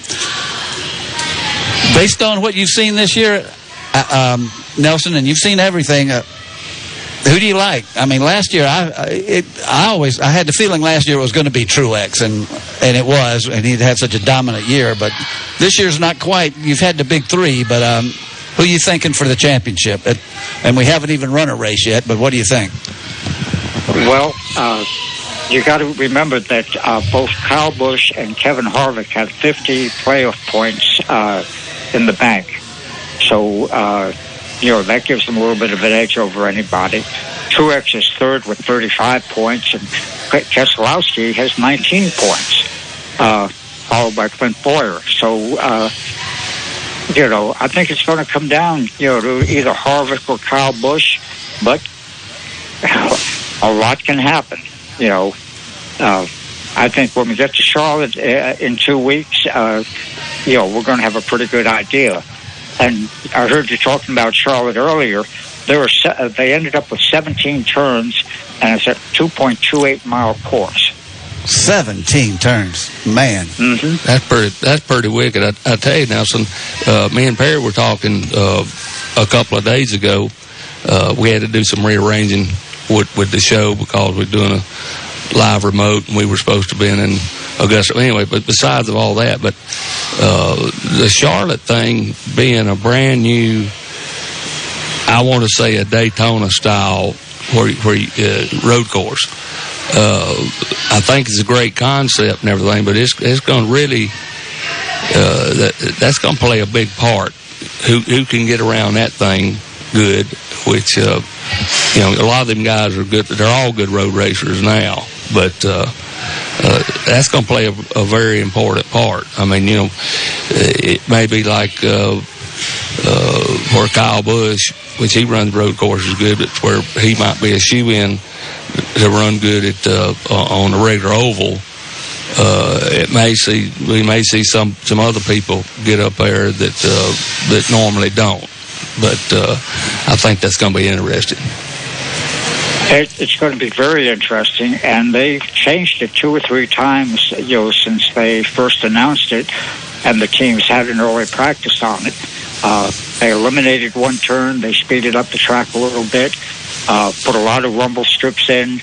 based on what you've seen this year, uh, um, Nelson, and you've seen everything. Who do you like? I mean, last year I I- it, I always I had the feeling last year it was going to be Truex, and and it was, and he had such a dominant year. But this year's not quite. You've had the big three, but um, who are you thinking for the championship? It, and we haven't even run a race yet. But what do you think? Well, uh, you got to remember that uh, both Kyle Busch and Kevin Harvick had 50 playoff points uh, in the bank. So, uh, you know, that gives them a little bit of an edge over anybody. Truex is third with 35 points, and Ke- Keselowski has 19 points, uh, followed by Clint Bowyer. So, uh, you know, I think it's going to come down, you know, to either Harvick or Kyle Busch, but a lot can happen. You know, uh, I think when we get to Charlotte uh, in two weeks, uh, you know, we're going to have a pretty good idea. And I heard you talking about Charlotte earlier. There were se- uh, they ended up with 17 turns, and it's a 2.28 mile course. 17 turns, man. Mm-hmm. That's pretty. That's pretty wicked. I, I tell you, Nelson. Uh, me and Perry were talking uh, a couple of days ago. Uh, we had to do some rearranging with, with the show because we're doing a live remote, and we were supposed to be in, in Augusta anyway. But besides of all that, but uh, the Charlotte thing being a brand new, I want to say a Daytona style where, where uh, road course. Uh, I think it's a great concept and everything, but it's it's going to really uh, that that's going to play a big part. Who who can get around that thing good? Which uh, you know, a lot of them guys are good. They're all good road racers now, but uh, that's going to play a, a very important part. I mean, you know, it may be like uh, uh, Kyle Busch, which he runs road courses good, but where he might be a shoe in to run good at uh, on the regular oval. Uh, it may see we may see some some other people get up there that uh, that normally don't, but uh, I think that's going to be interesting. It, it's going to be very interesting, and they've changed it two or three times, you know, since they first announced it, and the teams had an early practice on it. Uh, they eliminated one turn, they speeded up the track a little bit, uh, put a lot of rumble strips in,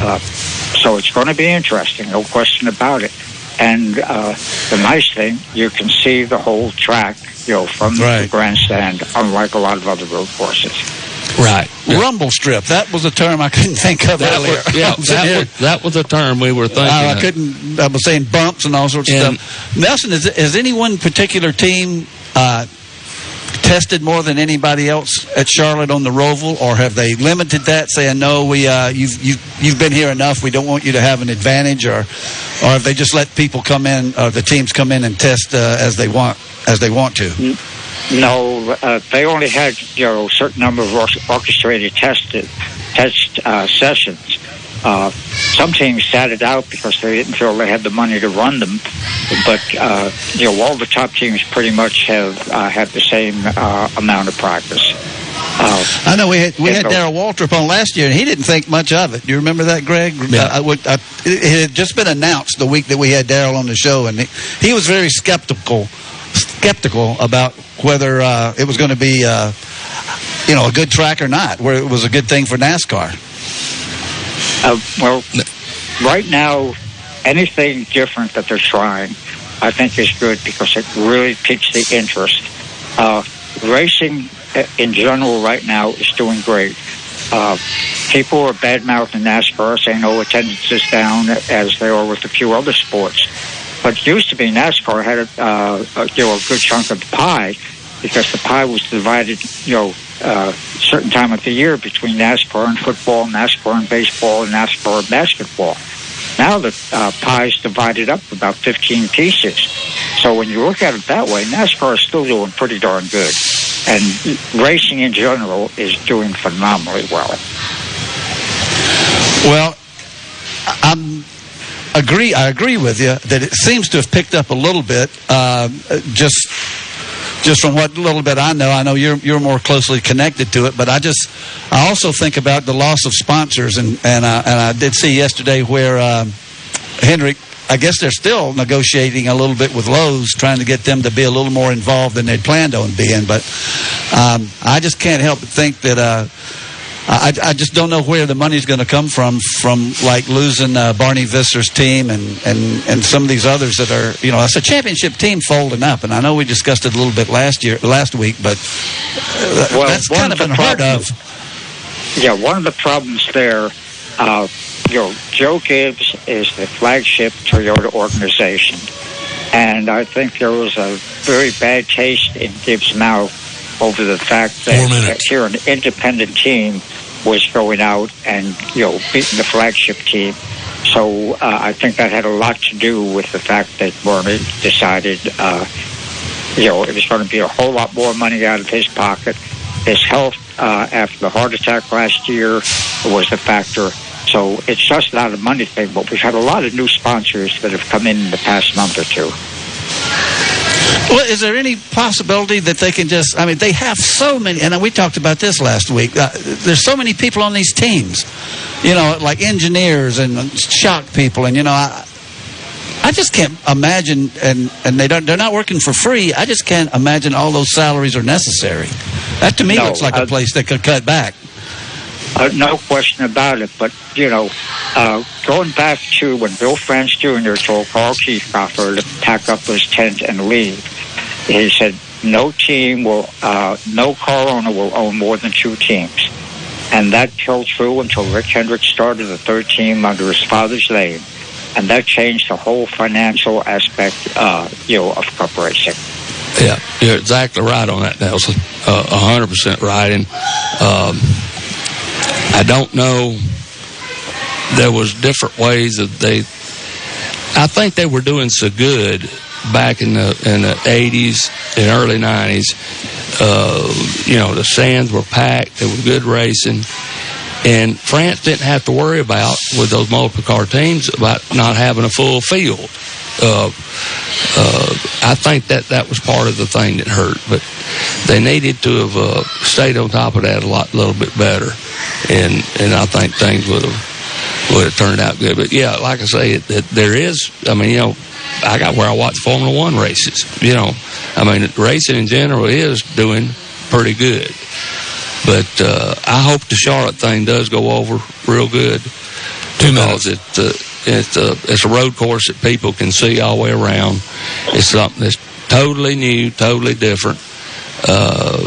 uh, so it's going to be interesting, no question about it. And uh, the nice thing, you can see the whole track, you know, from the grandstand, unlike a lot of other road courses. Right. Rumble strip. That was a term I couldn't think of That earlier. was, yeah, that was, that was a term we were thinking. I, I of. couldn't. I was saying bumps and all sorts of stuff. Nelson, is, has any one particular team uh, tested more than anybody else at Charlotte on the Roval, or have they limited that, saying no, we uh, you've you've you've been here enough, we don't want you to have an advantage, or or have they just let people come in, or the teams come in and test uh, as they want as they want to? No, uh, they only had you know a certain number of orchestrated tested test uh, sessions. Uh, some teams sat it out because they didn't feel they had the money to run them. But uh, you know, all the top teams pretty much have uh, had the same uh, amount of practice. Uh, I know we had we had so- Darrell Waltrip on last year, and he didn't think much of it. Do you remember that, Greg? Yeah. I, I I, it had just been announced the week that we had Darrell on the show, and he, he was very skeptical skeptical about whether uh, it was going to be uh, you know a good track or not, where it was a good thing for NASCAR. Uh, well, right now, anything different that they're trying, I think is good because it really piques the interest. Uh, racing uh, in general right now is doing great. Uh, people are bad mouthing NASCAR, saying, "Oh, attendance is down," as they are with a few other sports. But used to be NASCAR had a, uh, a, you know a good chunk of the pie because the pie was divided, you know, uh, certain time of the year between NASCAR and football, NASCAR and baseball, and NASCAR and basketball. Now the uh, pie is divided up about 15 pieces. So when you look at it that way, NASCAR is still doing pretty darn good. And racing in general is doing phenomenally well. Well, I'm agree. I agree with you that it seems to have picked up a little bit. Uh, just, just from what little bit I know, I know you're you're more closely connected to it. But I just, I also think about the loss of sponsors, and and I, and I did see yesterday where um, Hendrick. I guess they're still negotiating a little bit with Lowe's, trying to get them to be a little more involved than they'd planned on being. But um, I just can't help but think that. Uh, I, I just don't know where the money's going to come from, from like losing uh, Barney Visser's team and, and, and some of these others that are, you know, it's a championship team folding up. And I know we discussed it a little bit last year, last week, but uh, Well, that's one kind of of the unheard problems- of. Yeah, one of the problems there, uh, you know, Joe Gibbs is the flagship Toyota organization. And I think there was a very bad taste in Gibbs' mouth over the fact that, that here an independent team was going out and, you know, beating the flagship team. So uh, I think that had a lot to do with the fact that Bernie decided, uh, you know, it was going to be a whole lot more money out of his pocket. His health uh, after the heart attack last year was a factor. So it's just not a money thing, but we've had a lot of new sponsors that have come in in the past month or two. Well, is there any possibility that they can just? I mean, they have so many, and we talked about this last week. Uh, there's so many people on these teams, you know, like engineers and shock people, and you know, I, I just can't imagine, and and they don't, they're not working for free. I just can't imagine all those salaries are necessary. That to me No, looks like uh, a place that could cut back. Uh, no question about it. But, you know, uh, going back to when Bill France Jr. told Carl Kiekhaefer to pack up his tent and leave, he said, no team will, uh, no car owner will own more than two teams. And that held true until Rick Hendrick started the third team under his father's name. And that changed the whole financial aspect, uh, you know, of cup racing. Yeah, you're exactly right on that, Nelson. Uh, A hundred percent right. And um, I don't know. There was different ways that they. I think they were doing so good back in the in the eighties and early nineties. Uh, you know, the sands were packed. There was good racing. And France didn't have to worry about with those multiple car teams about not having a full field. Uh, uh, I think that that was part of the thing that hurt, but they needed to have uh, stayed on top of that a lot, little bit better, and and I think things would have would have turned out good. But yeah, like I say, it, it, there is. I mean, you know, I got where I watch Formula One races. You know, I mean, racing in general is doing pretty good. But uh, I hope the Charlotte thing does go over real good Two because it, uh, it's, uh, it's a road course that people can see all the way around. It's something that's totally new, totally different. Uh,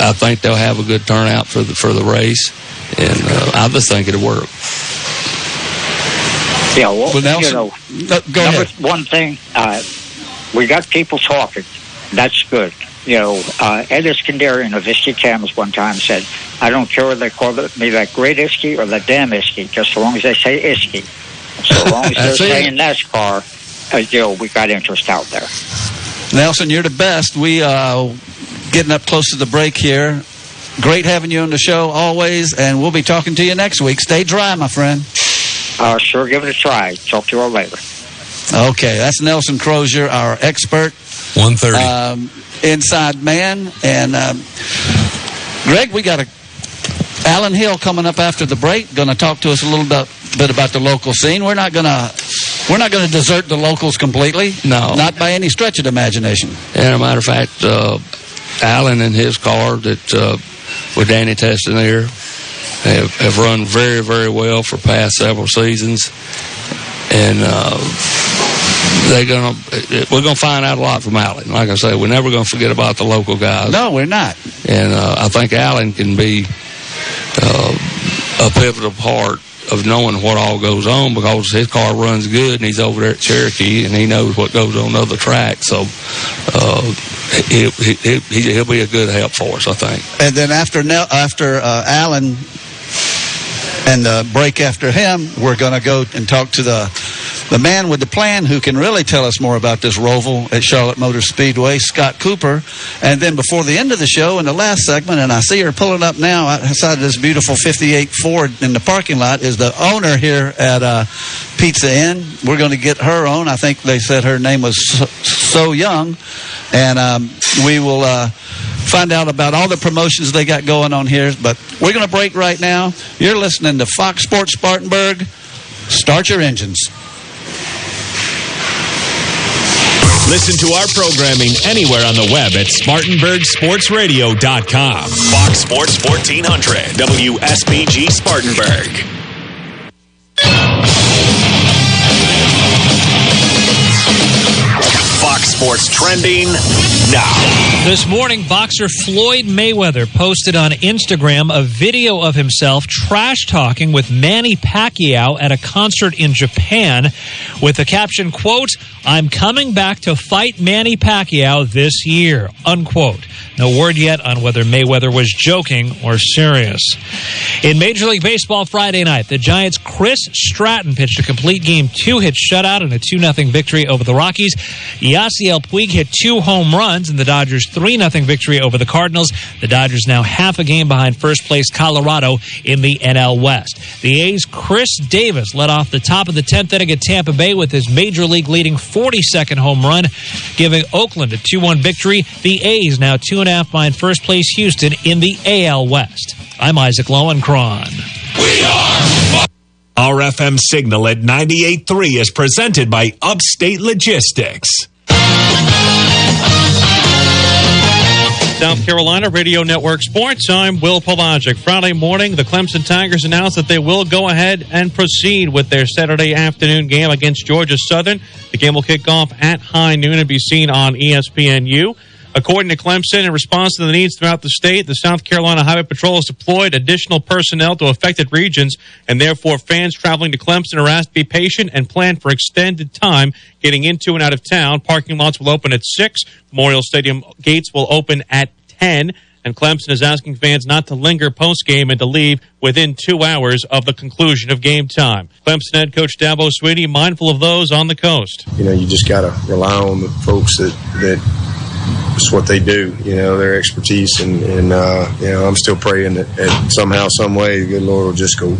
I think they'll have a good turnout for the for the race, and uh, I just think it'll work. Yeah, well, Well, Nelson- you know, No, go number ahead. one thing, uh, we got people talking. That's good. You know, uh, Ed Iskenderian of Isky Cams one time said, I don't care whether they call me that great Isky or the damn Isky, just so long as they say Isky. So long as they're That's it. saying NASCAR, uh, you know, we got interest out there. Nelson, you're the best. We uh, getting up close to the break here. Great having you on the show always, and we'll be talking to you next week. Stay dry, my friend. Uh, sure, give it a try. Talk to you all later. Okay, that's Nelson Crozier, our expert. 130. Um, inside man. And um, Greg, we got a Alan Hill coming up after the break. Going to talk to us a little bit, bit about the local scene. We're not going to we're not going to desert the locals completely. No. not by any stretch of the imagination. And a matter of fact, uh, Allen and his car that uh, with Danny Testanier have, have run very, very well for past several seasons, and uh, they're gonna we're gonna find out a lot from Allen. Like I say, we're never gonna forget about the local guys. No, we're not. And uh, I think Allen can be uh, a pivotal part of knowing what all goes on because his car runs good and he's over there at Cherokee and he knows what goes on other tracks. So uh, he, he, he, he'll be a good help for us, I think. And then after Nel- after uh, Allen and the break after him, we're going to go and talk to the the man with the plan who can really tell us more about this roval at Charlotte Motor Speedway, Scott Cooper. And then before the end of the show, in the last segment, and I see her pulling up now outside of this beautiful 58 Ford in the parking lot, is the owner here at uh, Pizza Inn. We're going to get her on. I think they said her name was So, Young. And um, we will uh, find out about all the promotions they got going on here. But we're going to break right now. You're listening to Fox Sports Spartanburg. Start your engines. Listen to our programming anywhere on the web at SpartanburgSportsRadio.com. Fox Sports 1400, WSBG Spartanburg. Fox Sports trending now. This morning, boxer Floyd Mayweather posted on Instagram a video of himself trash talking with Manny Pacquiao at a concert in Japan with the caption, quote, I'm coming back to fight Manny Pacquiao this year, unquote. No word yet on whether Mayweather was joking or serious. In Major League Baseball Friday night, the Giants' Chris Stratton pitched a complete game two hit shutout in a 2 0 victory over the Rockies. Yasiel Puig hit two home runs in the Dodgers' 3 0 victory over the Cardinals. The Dodgers now half a game behind first place Colorado in the NL West. The A's' Khris Davis led off the top of the 10th inning at Tampa Bay with his major league leading 42nd home run, giving Oakland a 2 1 victory. The A's now two and a half behind first place Houston in the AL West. I'm Isaac Lowenkron. Our FM signal at 98.3 is presented by Upstate Logistics. South Carolina Radio Network Sports. I'm Will Pelagic. Friday morning, the Clemson Tigers announced that they will go ahead and proceed with their Saturday afternoon game against Georgia Southern. The game will kick off at high noon and be seen on ESPNU. According to Clemson, in response to the needs throughout the state, the South Carolina Highway Patrol has deployed additional personnel to affected regions, and therefore fans traveling to Clemson are asked to be patient and plan for extended time getting into and out of town. Parking lots will open at 6. Memorial Stadium gates will open at 10. And Clemson is asking fans not to linger post game and to leave within two hours of the conclusion of game time. Clemson head coach Dabo Swinney mindful of those on the coast. you know, you just got to rely on the folks that that it's what they do. You know, their expertise, and and uh, you know, I'm still praying that, that somehow, some way, the good Lord will just go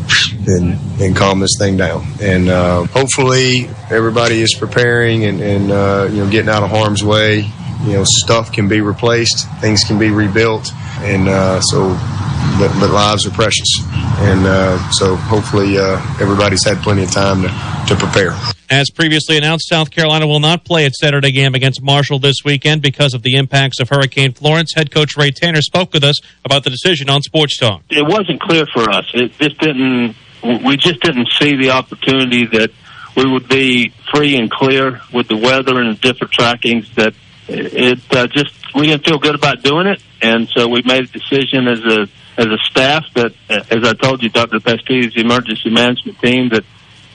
and and calm this thing down. And uh, hopefully, everybody is preparing and and uh, you know, getting out of harm's way. You know, stuff can be replaced, things can be rebuilt, and uh, so. But, but lives are precious, and uh, so hopefully uh, everybody's had plenty of time to, to prepare. As previously announced, South Carolina will not play its Saturday game against Marshall this weekend because of the impacts of Hurricane Florence. Head coach Ray Tanner spoke with us about the decision on Sports Talk. it wasn't clear for us. It just didn't. We just didn't see the opportunity that we would be free and clear with the weather and the different trackings. That it uh, just we didn't feel good about doing it, and so we made a decision as a as a staff that, as I told you, Dr. Pastides, the emergency management team, that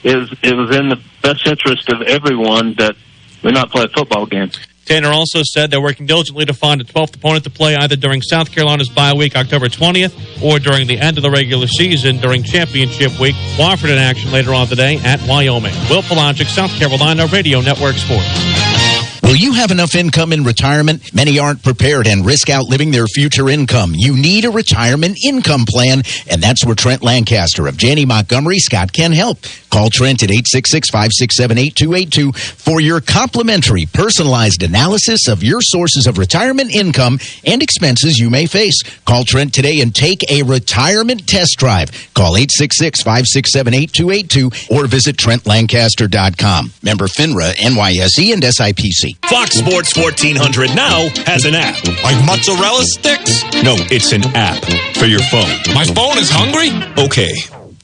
it was, it was in the best interest of everyone that we not play a football game. Tanner also said they're working diligently to find a 12th opponent to play either during South Carolina's bye week, October 20th, or during the end of the regular season during championship week. Wofford in action later on today at Wyoming. Will Pelagic, South Carolina Radio Network Sports. Will you have enough income in retirement? Many aren't prepared and risk outliving their future income. You need a retirement income plan, and that's where Trent Lancaster of Janney Montgomery Scott can help. Call Trent at 866-567-8282 for your complimentary personalized analysis of your sources of retirement income and expenses you may face. Call Trent today and take a retirement test drive. Call 866-567-8282 or visit trentlancaster.com. Member FINRA, NYSE, and SIPC. Fox Sports 1400 now has an app. Like mozzarella sticks? No, it's an app for your phone. My phone is hungry? Okay.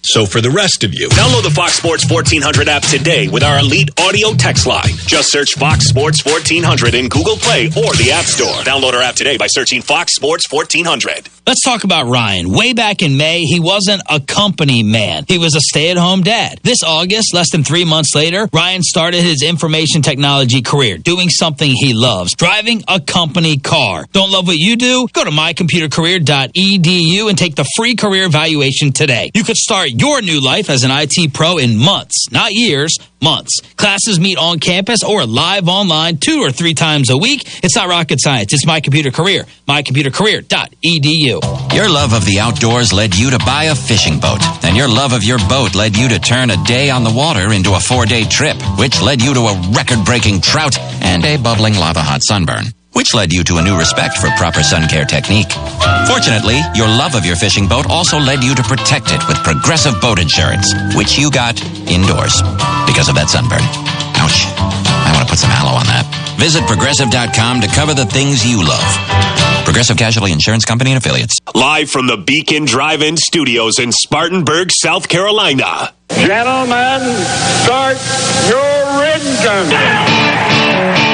So for the rest of you, download the Fox Sports 1400 app today with our elite audio text line. Just search Fox Sports 1400 in Google Play or the App Store. Download our app today by searching Fox Sports 1400. Let's talk about Ryan. Way back in May, he wasn't a company man. He was a stay-at-home dad. This August, less than three months later, Ryan started his information technology career, doing something he loves, driving a company car. Don't love what you do? Go to mycomputercareer.edu and take the free career evaluation today. You could start your new life as an IT pro in months, not years, months. Classes meet on campus or live online two or three times a week. It's not rocket science. It's My Computer Career. MyComputerCareer.edu. Your love of the outdoors led you to buy a fishing boat. And your love of your boat led you to turn a day on the water into a four-day trip, which led you to a record-breaking trout and a bubbling lava hot sunburn which led you to a new respect for proper sun care technique. Fortunately, your love of your fishing boat also led you to protect it with Progressive Boat Insurance, which you got indoors because of that sunburn. Ouch. I want to put some aloe on that. Visit progressive.com to cover the things you love. Progressive Casualty Insurance Company and Affiliates. Live from the Beacon Drive In Studios in Spartanburg, South Carolina. Gentlemen, start your engine.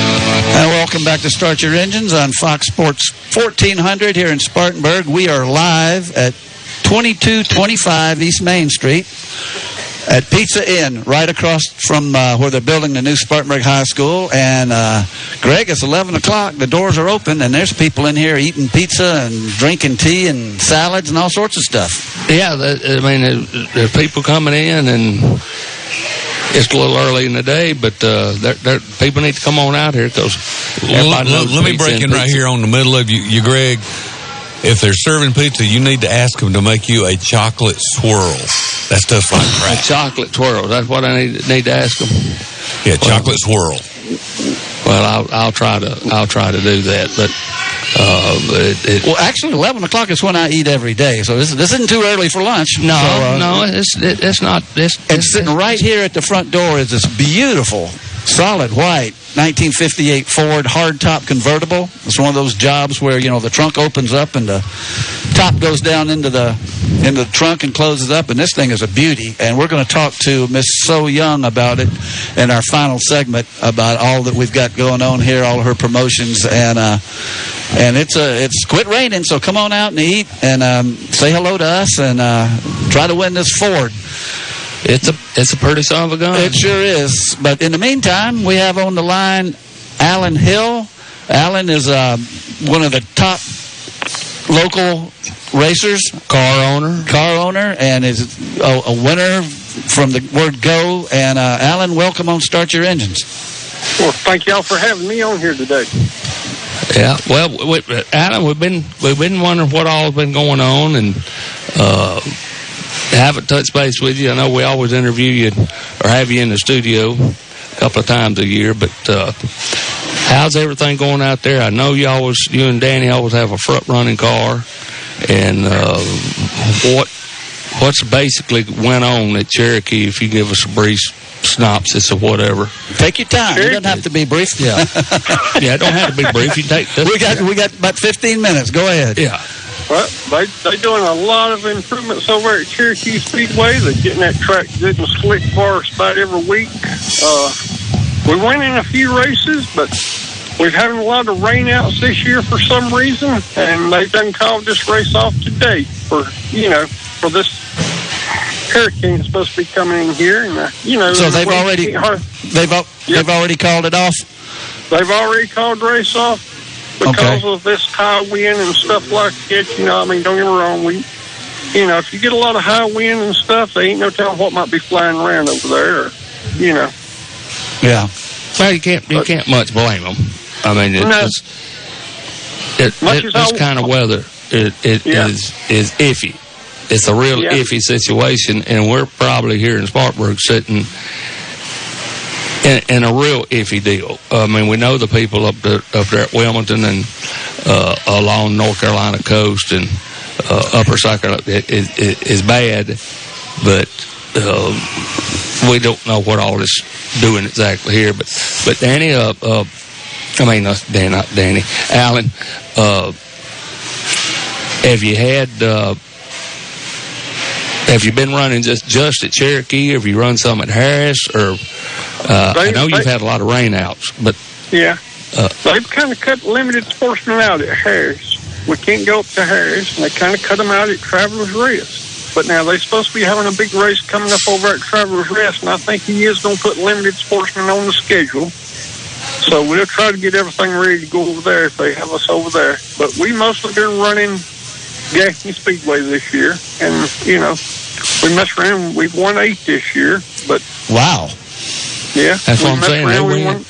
And welcome back to Start Your Engines on Fox Sports 1400 here in Spartanburg. We are live at 2225 East Main Street at Pizza Inn, right across from uh, where they're building the new Spartanburg High School. And uh, Greg, it's 11 o'clock. The doors are open, and there's people in here eating pizza and drinking tea and salads and all sorts of stuff. Yeah, I mean, there's people coming in and it's a little early in the day, but uh, they're, they're, people need to come on out here because let, let, let me break in right here on the middle of you, you, Greg. If they're serving pizza, you need to ask them to make you a chocolate swirl. That stuff's like. A chocolate swirl. That's what I need need to ask them. Yeah, chocolate well, swirl. Well, I'll, I'll try to I'll try to do that, but uh, it, it, well, actually, eleven o'clock is when I eat every day, so this, this isn't too early for lunch. No, so, uh, no, it's it, it's not. It's, and sitting right here at the front door is this beautiful, solid white 1958 Ford hardtop convertible. It's one of those jobs where you know the trunk opens up and the top goes down into the into the trunk and closes up. And this thing is a beauty. And we're going to talk to Miss So Young about it in our final segment about all that we've got going on here, all her promotions, and uh, and it's a uh, it's quit raining, so come on out and eat and um, say hello to us and uh, try to win this Ford. It's a it's a pretty son of a gun. It sure is. But in the meantime, we have on the line Alan Hill. Alan is uh, one of the top local racers, car owner, car owner, and is a, a winner from the word go. And uh, Alan, welcome on Start Your Engines. Well, thank y'all for having me on here today. Yeah, well, we, Alan, we've been we've been wondering what all's been going on, and uh, haven't touched base with you. I know we always interview you or have you in the studio a couple of times a year, but uh, how's everything going out there? I know you always, you and Danny always have a front running car, and uh, what what's basically went on at Cherokee? If you give us a brief synopsis or whatever. Take your time. It doesn't have to be brief. Yeah, yeah, it don't have to be brief. You take. we got we got about 15 minutes. Go ahead. Yeah. Well, they they doing a lot of improvements over at Cherokee Speedway. They're getting that track good and slick for us about every week. Uh, we went in a few races, but we're having a lot of rainouts this year for some reason, and they've done called this race off today for you know for this hurricane that's supposed to be coming in here, and uh, you know. So they've already they've they've already called it off. They've already called race off because of this high wind and stuff like that. You know, I mean, don't get me wrong. We, you know, if you get a lot of high wind and stuff, they ain't no telling what might be flying around over there. Or, you know. Yeah. Well, you can't you can't much blame them. I mean, it, No. it's, it, it- this kind of weather it, it Yeah. is is iffy. It's a real Yeah. iffy situation, and we're probably here in Spartanburg sitting in, in a real iffy deal. I mean, we know the people up there, up there at Wilmington and uh, along North Carolina coast and uh, Upper South Carolina is, is, is bad, but uh, we don't know what all this doing exactly here. But but Danny, uh, uh, I mean, uh, not Danny, Alan, uh, have you had? Uh, have you been running just just at Cherokee? Have you run some at Harris? Or uh, I They- know you've had a lot of rainouts, but Yeah. uh, They've kind of cut limited sportsmen out at Harris. We can't go up to Harris, and they kind of cut them out at Travelers Rest. But now they're supposed to be having a big race coming up over at Travelers Rest, and I think he is going to put limited sportsmen on the schedule. So we'll try to get everything ready to go over there if they have us over there. But we mostly been running Gaffney Speedway this year, and you know we messed around. We've won eight this year, but Wow. yeah, That's what I'm saying, around, we won.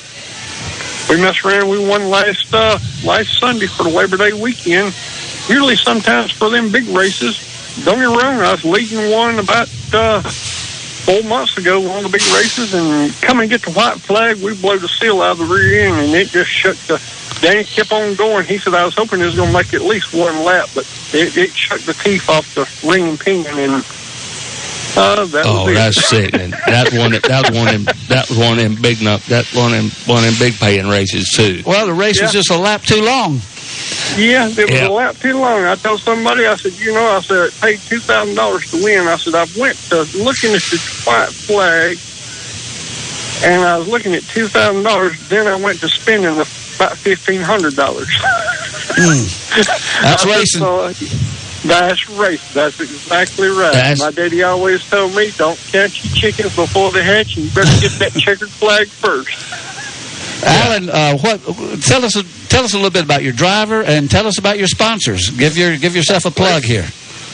We messed around. We won last uh, last Sunday for the Labor Day weekend. Usually, sometimes for them big races, don't get me wrong. I was leading one about uh, four months ago, one of the big races, and come and get the white flag. We blow the seal out of the rear end, and it just shut the. Danny kept on going. He said, "I was hoping it was going to make at least one lap, but it, it shut the teeth off the ring and pinion, and uh, that oh, was it. that's sickening. that one, that was one, of them, that was one of them big enough. That one, of them, one of them big paying races too. Well, the race was just a lap too long. Yeah, it was Yeah. a lap too long. I told somebody, I said, you know, I said, it paid two thousand dollars to win. I said, I went to looking at the white flag, and I was looking at two thousand dollars. Then I went to spending the, about fifteen hundred dollars. That's racing. That's race. That's exactly right. That's- My daddy always told me, don't catch your chickens before they hatch. You better get that checkered flag first. Alan, uh, what? Tell us tell us a little bit about your driver and tell us about your sponsors. Give your give yourself a plug here.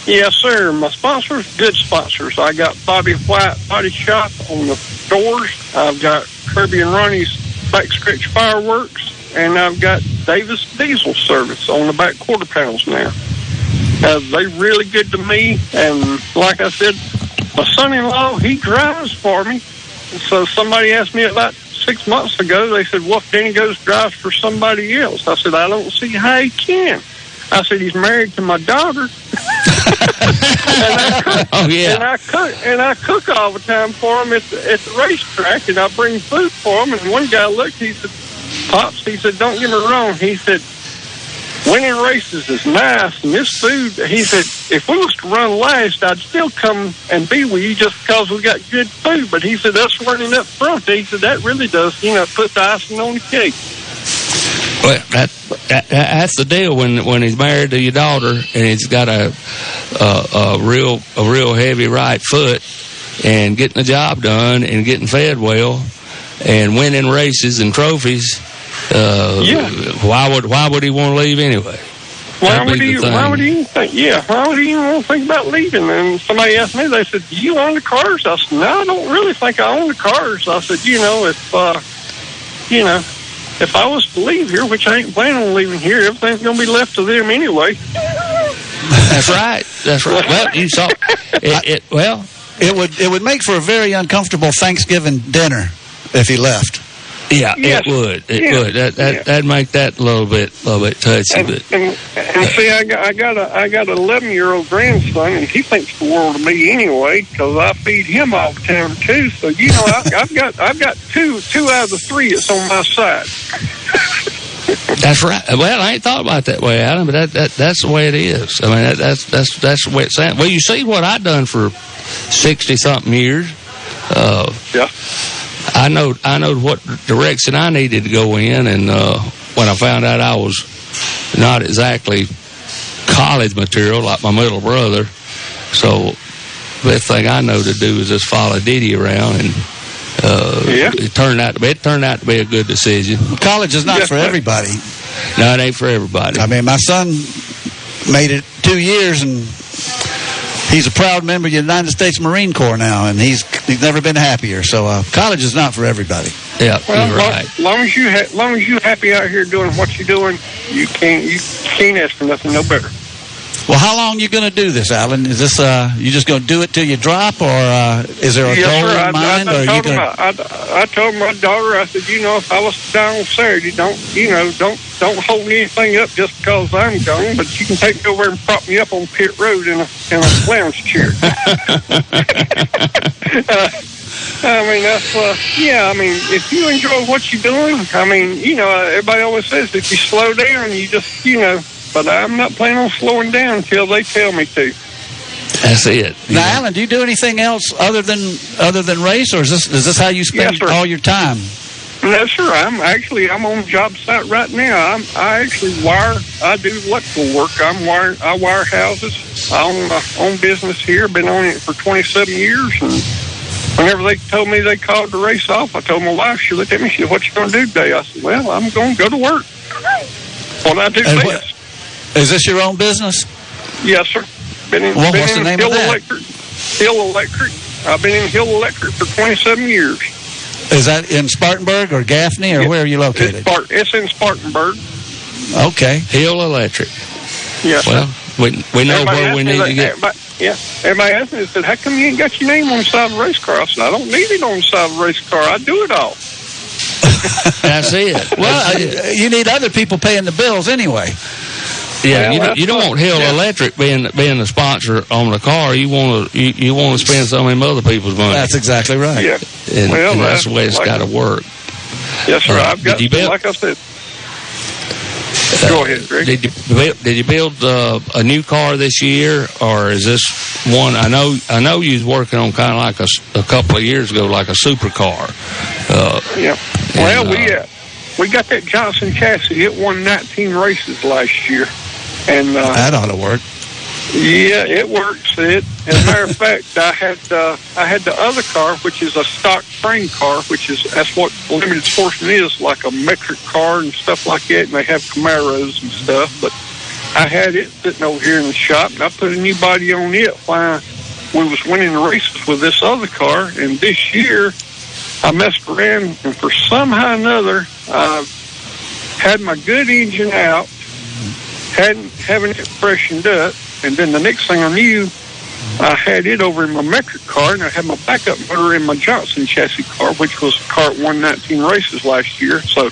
Yes, sir. My sponsors, good sponsors. I got Bobby White Body Shop on the doors. I've got Kirby and Ronnie's Backstretch Fireworks, and I've got Davis Diesel Service on the back quarter panels now. Uh, they really good to me, and like I said, my son-in-law he drives for me. So somebody asked me about six months ago. They said, "What if Danny goes drives for somebody else?" I said, "I don't see how he can." I said, "He's married to my daughter." oh yeah. And I cook and I cook all the time for him at the, at the racetrack, and I bring food for him. And one guy looked, he said, "Pops," he said, "Don't get me wrong." He said, "Winning races is nice, and this food." He said, "If we was to run last, I'd still come and be with you just because we got good food." But he said, "Us running up front," he said, "That really does, you know, put the icing on the cake." Well, that, that that's the deal when when he's married to your daughter and he's got a a, a real a real heavy right foot and getting the job done and getting fed well and winning races and trophies. Uh, Yeah. Why would why would he want to leave anyway? Why That'd would he? Why would he even think? Yeah, why would he even want to think about leaving? And somebody asked me. They said, "Do you own the cars?" I said, "No, I don't really think I own the cars." I said, "You know, if uh, you know, if I was to leave here, which I ain't planning on leaving here, everything's going to be left to them anyway." That's right. That's right. Well, you saw it. it well, It would it would make for a very uncomfortable Thanksgiving dinner if he left. Yeah, Yes. it would. It Yeah. would. That that Yeah. that'd make that a little bit, a little bit touchy. And, but and, and see, I got I got a I got an eleven year old grandson, and he thinks the world of me anyway because I feed him all the time too. So you know, I, I've got I've got two two out of the three that's on my side. that's right. Well, I ain't thought about it that way, Adam. But that, that that's the way it is. I mean, that, that's that's that's the way it sounds. Well, you see what I done for sixty something years. Uh, yeah. I know I know what direction I needed to go in, and uh, when I found out I was not exactly college material like my middle brother, so the best thing I know to do is just follow Diddy around, and uh, Yeah. it turned out to be it turned out to be a good decision. College is not Yes, for sir. everybody. No, it ain't for everybody. I mean, my son made it two years, and he's a proud member of the United States Marine Corps now, and he's he's never been happier. So uh, college is not for everybody. Yeah, Well, long, long as you ha- long as you happy out here doing what you're doing, you can't you can't ask for nothing no better. Well, how long you going to do this, Alan? Is this uh, you just going to do it till you drop, or uh, is there a yes, goal sir. in mind, I, or I, are you told to... I, I told my daughter, I said, you know, if I was down on Saturday, don't you know, don't don't hold anything up just because I'm gone, but you can take me over and prop me up on pit road in a in a lounge chair. uh, I mean, that's uh, yeah. I mean, if you enjoy what you're doing, I mean, you know, everybody always says if you slow down, you just, you know. But I'm not planning on slowing down until they tell me to. That's it. Now, Alan, do you do anything else other than other than race, or is this is this how you spend Yes, all your time? No, sir. I'm actually I'm on job site right now. I'm I actually wire. I do electrical work. I'm wire. I wire houses. I own my own business here. Been on it for 27 years. And whenever they told me they called the race off, I told my wife. She looked at me. She said, "What you going to do today?" I said, "Well, I'm going to go to work." What I do And best. what- Is this your own business? Yes, sir. Been in, Well, been what's the in name Hill of that? Electric. Hill Electric. I've been in Hill Electric for 27 years. Is that in Spartanburg or Gaffney, or where are you It's, located? Spart- it's in Spartanburg. Okay. Hill Electric. Yes, sir. Well, we we know Everybody where we need that- to get. Everybody, yeah, everybody asked me, they said, how come you ain't got your name on the side of the race car? I said, I don't need it on the side of the race car. I do it all. That's it. Well, uh, you need other people paying the bills anyway. Yeah, Well, you, don't, you don't want Hill Yeah. Electric being being the sponsor on the car. You want to you, you want to spend some of them other people's money. That's exactly right. Yeah. and, Well, and that's the way it's like- got to work. Yes, sir. Uh, I've got, did you build- like I said, go ahead, Greg. Did you build, did you build uh, a new car this year, or is this one? I know I know you was working on kind of like a, a couple of years ago, like a supercar. Uh, Yeah. Well, And, we uh, uh, we got that Johnson chassis. It won 19 races last year, and uh, That ought to work. Yeah, it works. It, as a matter of fact, I had uh, I had the other car, which is a stock frame car, which is that's what limited sportsman is, like a metric car and stuff like that. And they have Camaros and stuff. But I had it sitting over here in the shop, and I put a new body on it while we was winning races with this other car. And this year, I messed around, and for somehow or another, I had my good engine out, hadn't having it freshened up, and then the next thing I knew, I had it over in my metric car, and I had my backup motor in my Johnson chassis car, which was car at 119 races last year. So,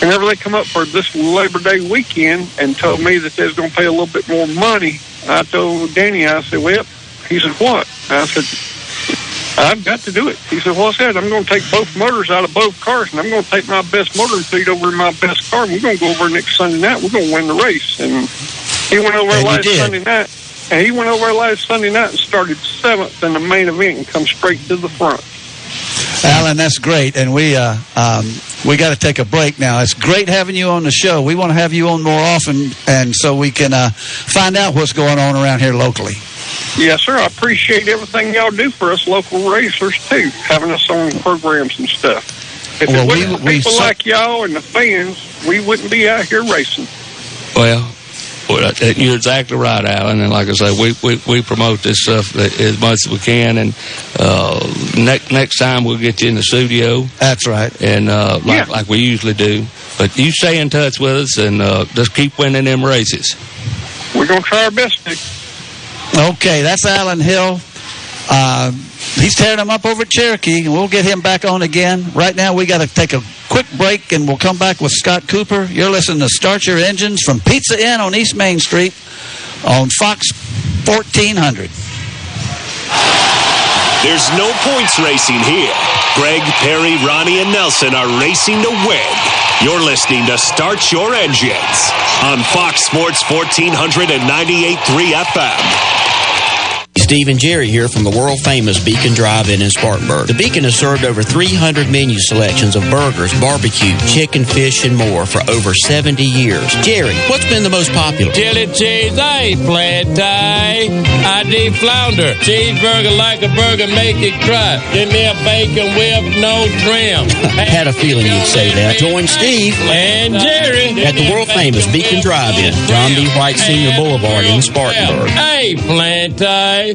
whenever they come up for this Labor Day weekend and told me that they was going to pay a little bit more money, I told Danny, I said, "Well," he said, "What?" I said. I've got to do it. He said, Well, I said, I'm going to take both motors out of both cars, and I'm going to take my best motor and feed over in my best car, and we're going to go over next Sunday night. We're going to win the race. And he went over And last. Sunday night, and he went over last Sunday night and started seventh in the main event and come straight to the front. Alan, that's great, and we uh, um, we got to take a break now. It's great having you on the show. We want to have you on more often, and so we can uh, find out what's going on around here locally. Yes, sir. I appreciate everything y'all do for us local racers, too, having us on programs and stuff. If Well, it we- wasn't for we people cer- like y'all and the fans, we wouldn't be out here racing. Well, well, uh, you're exactly right, Alan. And like I say, we, we, we promote this stuff as much as we can. And uh, next next time we'll get you in the studio. That's right. And uh, like, Yeah. like we usually do. But you stay in touch with us and uh, just keep winning them races. We're going to try our best, Nick. Okay, that's Alan Hill. Uh, he's tearing them up over at Cherokee, and we'll get him back on again. Right now, we got to take a quick break, and we'll come back with Scott Cooper. You're listening to Start Your Engines from Pizza Inn on East Main Street on Fox 1400. There's no points racing here. Greg, Perry, Ronnie, and Nelson are racing to win. You're listening to Start Your Engines on Fox Sports 1498.3 FM. Steve and Jerry here from the world famous Beacon Drive In in Spartanburg. The Beacon has served over 300 menu selections of burgers, barbecue, chicken, fish, and more for over 70 years. Jerry, what's been the most popular? Chili cheese, I ain't flat tie. I deep flounder. Cheeseburger like a burger, make it cry. Give me a bacon whip, no trim. Had a feeling you'd say that. Join Steve and Jerry at the world famous Beacon Drive In, John D. White Senior Boulevard in Spartanburg. Hey, plant tie.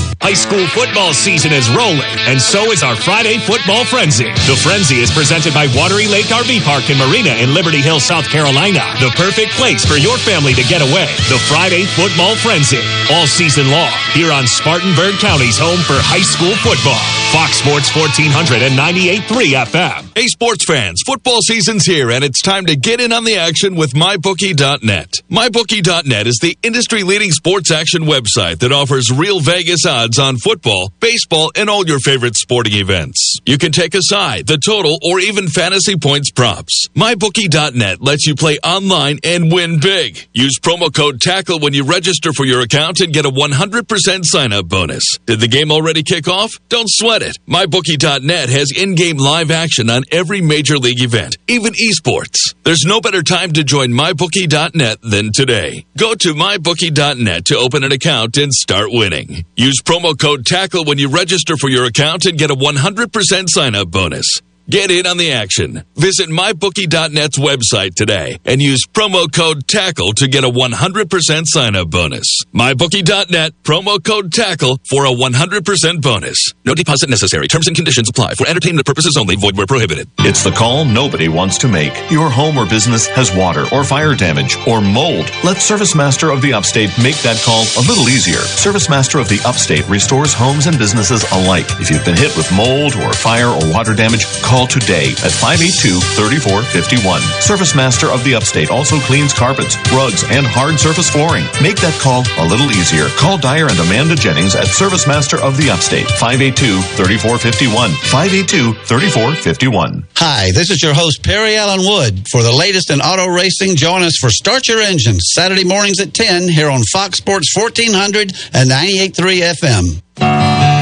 High school football season is rolling, and so is our Friday Football Frenzy. The Frenzy is presented by Wateree Lake RV Park and Marina in Liberty Hill, South Carolina. The perfect place for your family to get away. The Friday Football Frenzy. All season long, here on Spartanburg County's home for high school football. Fox Sports 1400 and 98.3 FM. Hey, sports fans, football season's here, and it's time to get in on the action with MyBookie.net. MyBookie.net is the industry leading sports action website that offers real Vegas odds on football, baseball, and all your favorite sporting events. You can take a side, the total, or even fantasy points props. MyBookie.net lets you play online and win big. Use promo code TACKLE when you register for your account and get a 100% sign up bonus. Did the game already kick off? Don't sweat it. MyBookie.net has in game live action on every major league event, even esports. There's no better time to join MyBookie.net than today. Go to MyBookie.net to open an account and start winning. Use promo code TACKLE when you register for your account and get a 100% sign up bonus. Get in on the action. Visit MyBookie.net's website today and use promo code TACKLE to get a 100% sign up bonus. MyBookie.net, promo code TACKLE for a 100% bonus. No deposit necessary. Terms and conditions apply. For entertainment purposes only, void where prohibited. It's the call nobody wants to make. Your home or business has water or fire damage or mold. Let Service Master of the Upstate make that call a little easier. Service Master of the Upstate restores homes and businesses alike. If you've been hit with mold or fire or water damage, call today at 582-3451. Service Master of the Upstate also cleans carpets, rugs, and hard surface flooring. Make that call a little easier. Call Dyer and Amanda Jennings at Service Master of the Upstate, 582-3451. 582-3451. Hi, this is your host, Perry Allen Wood. For the latest in auto racing, join us for Start Your Engines, Saturday mornings at 10 here on Fox Sports 1400 and 98.3 FM.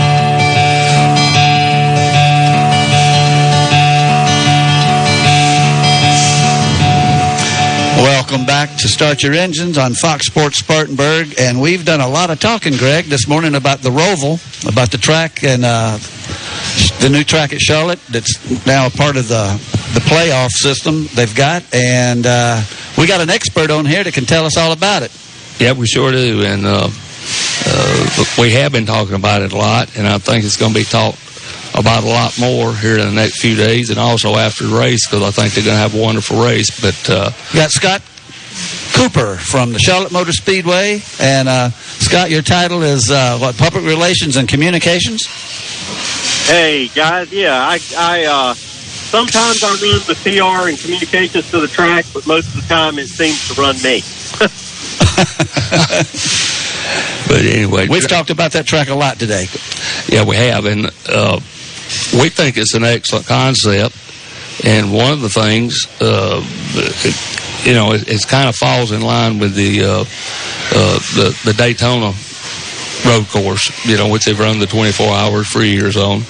Welcome back to Start Your Engines on Fox Sports Spartanburg. And we've done a lot of talking, Greg, this morning about the Roval, about the track and uh, the new track at Charlotte that's now a part of the, the playoff system they've got. And uh, we got an expert on here that can tell us all about it. Yeah, we sure do. And uh, uh, we have been talking about it a lot, and I think it's going to be talked about a lot more here in the next few days and also after the race because I think they're going to have a wonderful race. But uh, We got Scott Cooper from the Charlotte Motor Speedway. And uh, Scott, your title is uh, what? Public Relations and Communications? Hey guys, yeah, I, I uh, sometimes I run the PR and communications to the track, but most of the time it seems to run me. but anyway, We've talked about that track a lot today. Yeah, we have, and uh, we think it's an excellent concept. And one of the things, uh, it, you know, it, it kind of falls in line with the uh, uh, the, the Daytona road course, you know, which they've run the 24 hours for years on.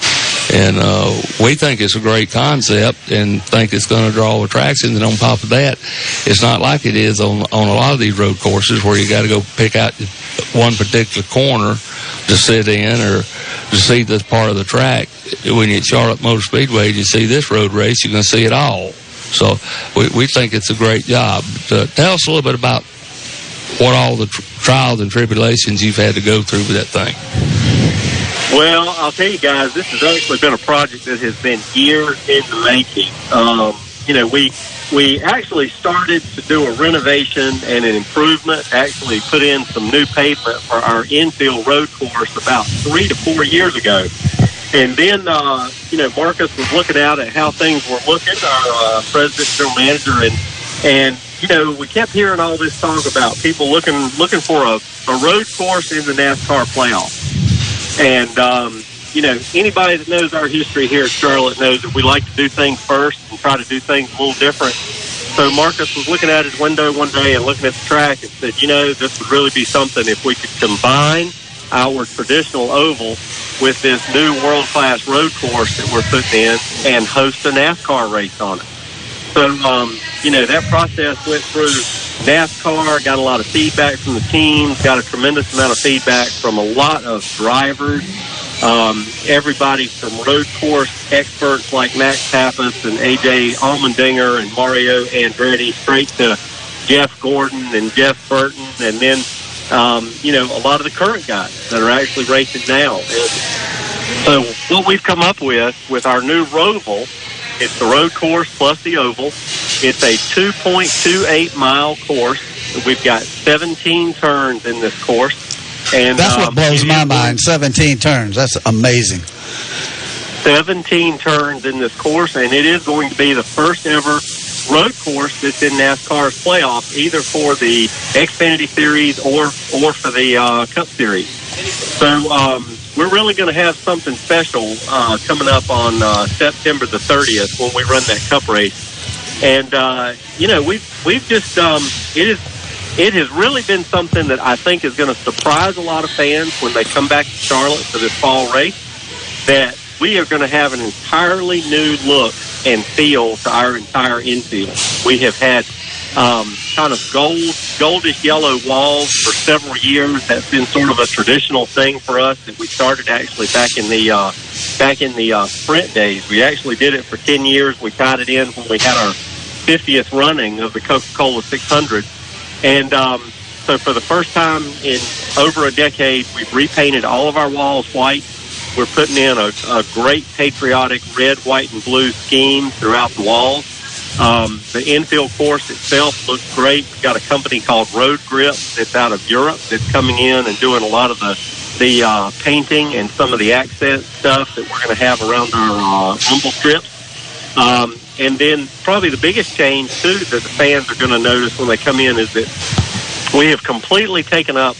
And uh, we think it's a great concept and think it's going to draw attraction. And on top of that, it's not like it is on, on a lot of these road courses where you got to go pick out one particular corner to sit in or to see this part of the track. When you're at Charlotte Motor Speedway, you see this road race, you're going to see it all. So we, we think it's a great job. Uh, tell us a little bit about what all the tr- trials and tribulations you've had to go through with that thing. Well, I'll tell you guys, this has actually been a project that has been years in the making. Um, you know, we we actually started to do a renovation and an improvement. Actually, put in some new pavement for our infield road course about three to four years ago. And then, uh, you know, Marcus was looking out at how things were looking, our uh, president, general manager, and and you know, we kept hearing all this talk about people looking looking for a, a road course in the NASCAR playoff. And um, you know, anybody that knows our history here at Charlotte knows that we like to do things first and try to do things a little different. So Marcus was looking at his window one day and looking at the track and said, you know, this would really be something if we could combine our traditional oval with this new world-class road course that we're putting in and host a NASCAR race on it. So, um, you know, that process went through NASCAR, got a lot of feedback from the teams, got a tremendous amount of feedback from a lot of drivers, um, everybody from road course experts like Max Papis and AJ Allmendinger and Mario Andretti, straight to Jeff Gordon and Jeff Burton, and then um, you know a lot of the current guys that are actually racing now. And so what we've come up with with our new Roval, it's the road course plus the oval. It's a 2.28 mile course. We've got 17 turns in this course. And That's um, what blows my mind. 17 turns. That's amazing. 17 turns in this course, and it is going to be the first ever road course that's in NASCAR's playoff, either for the Xfinity Series or or for the uh, Cup Series. So um, we're really going to have something special uh, coming up on uh, September the 30th when we run that Cup race. And uh, you know, we've we've just um, it is it has really been something that I think is going to surprise a lot of fans when they come back to Charlotte for this fall race. That we are going to have an entirely new look and feel to our entire infield. We have had um, kind of gold, goldish yellow walls for several years. That's been sort of a traditional thing for us that we started actually back in the uh, back in the uh, sprint days. We actually did it for ten years. We tied it in when we had our 50th running of the Coca-Cola 600, and um, so for the first time in over a decade, we've repainted all of our walls white. We're putting in a, a great patriotic red, white, and blue scheme throughout the walls. Um, the infield course itself looks great. We've got a company called Road Grip that's out of Europe that's coming in and doing a lot of the the uh, painting and some of the accent stuff that we're going to have around our uh, rumble strips. Um, and then probably the biggest change too that the fans are going to notice when they come in is that we have completely taken up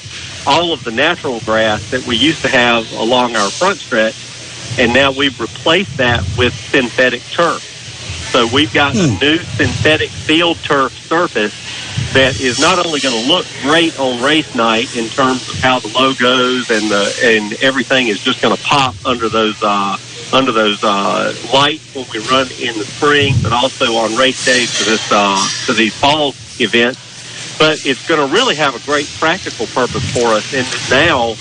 all of the natural grass that we used to have along our front stretch, and now we've replaced that with synthetic turf. So we've got a new synthetic field turf surface that is not only going to look great on race night in terms of how the logos and the and everything is just going to pop under those uh, under those uh, lights when we run in the spring, but also on race days for this uh, for these fall events but it's going to really have a great practical purpose for us. And now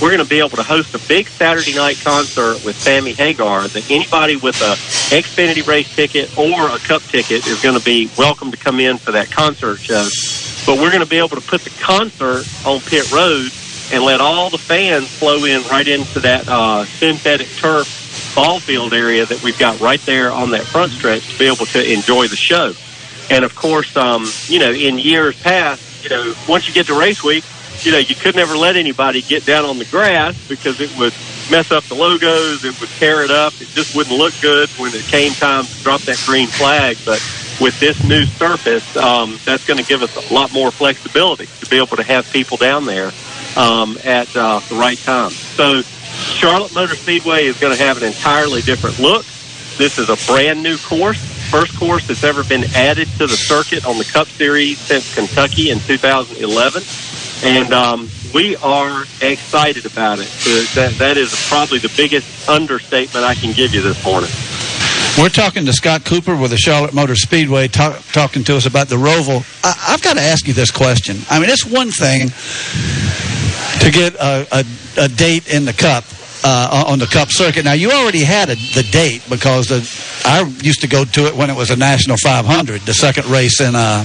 we're going to be able to host a big Saturday night concert with Sammy Hagar that anybody with a Xfinity race ticket or a Cup ticket is going to be welcome to come in for that concert show. But we're going to be able to put the concert on pit road and let all the fans flow in right into that uh, synthetic turf ball field area that we've got right there on that front stretch to be able to enjoy the show. And of course, um, you know, in years past, you know, once you get to race week, you know, you could never let anybody get down on the grass because it would mess up the logos, it would tear it up, it just wouldn't look good when it came time to drop that green flag. But with this new surface, um, that's going to give us a lot more flexibility to be able to have people down there um, at uh, the right time. So Charlotte Motor Speedway is going to have an entirely different look. This is a brand new course first course that's ever been added to the circuit on the Cup Series since Kentucky in 2011, and um, we are excited about it. So that that is probably the biggest understatement I can give you this morning. We're talking to Scott Cooper with the Charlotte Motor Speedway, talk, talking to us about the Roval. I, I've got to ask you this question. I mean, it's one thing to get a, a, a date in the Cup uh, on the Cup circuit. Now you already had a, the date because the, I used to go to it when it was a National 500, the second race in uh,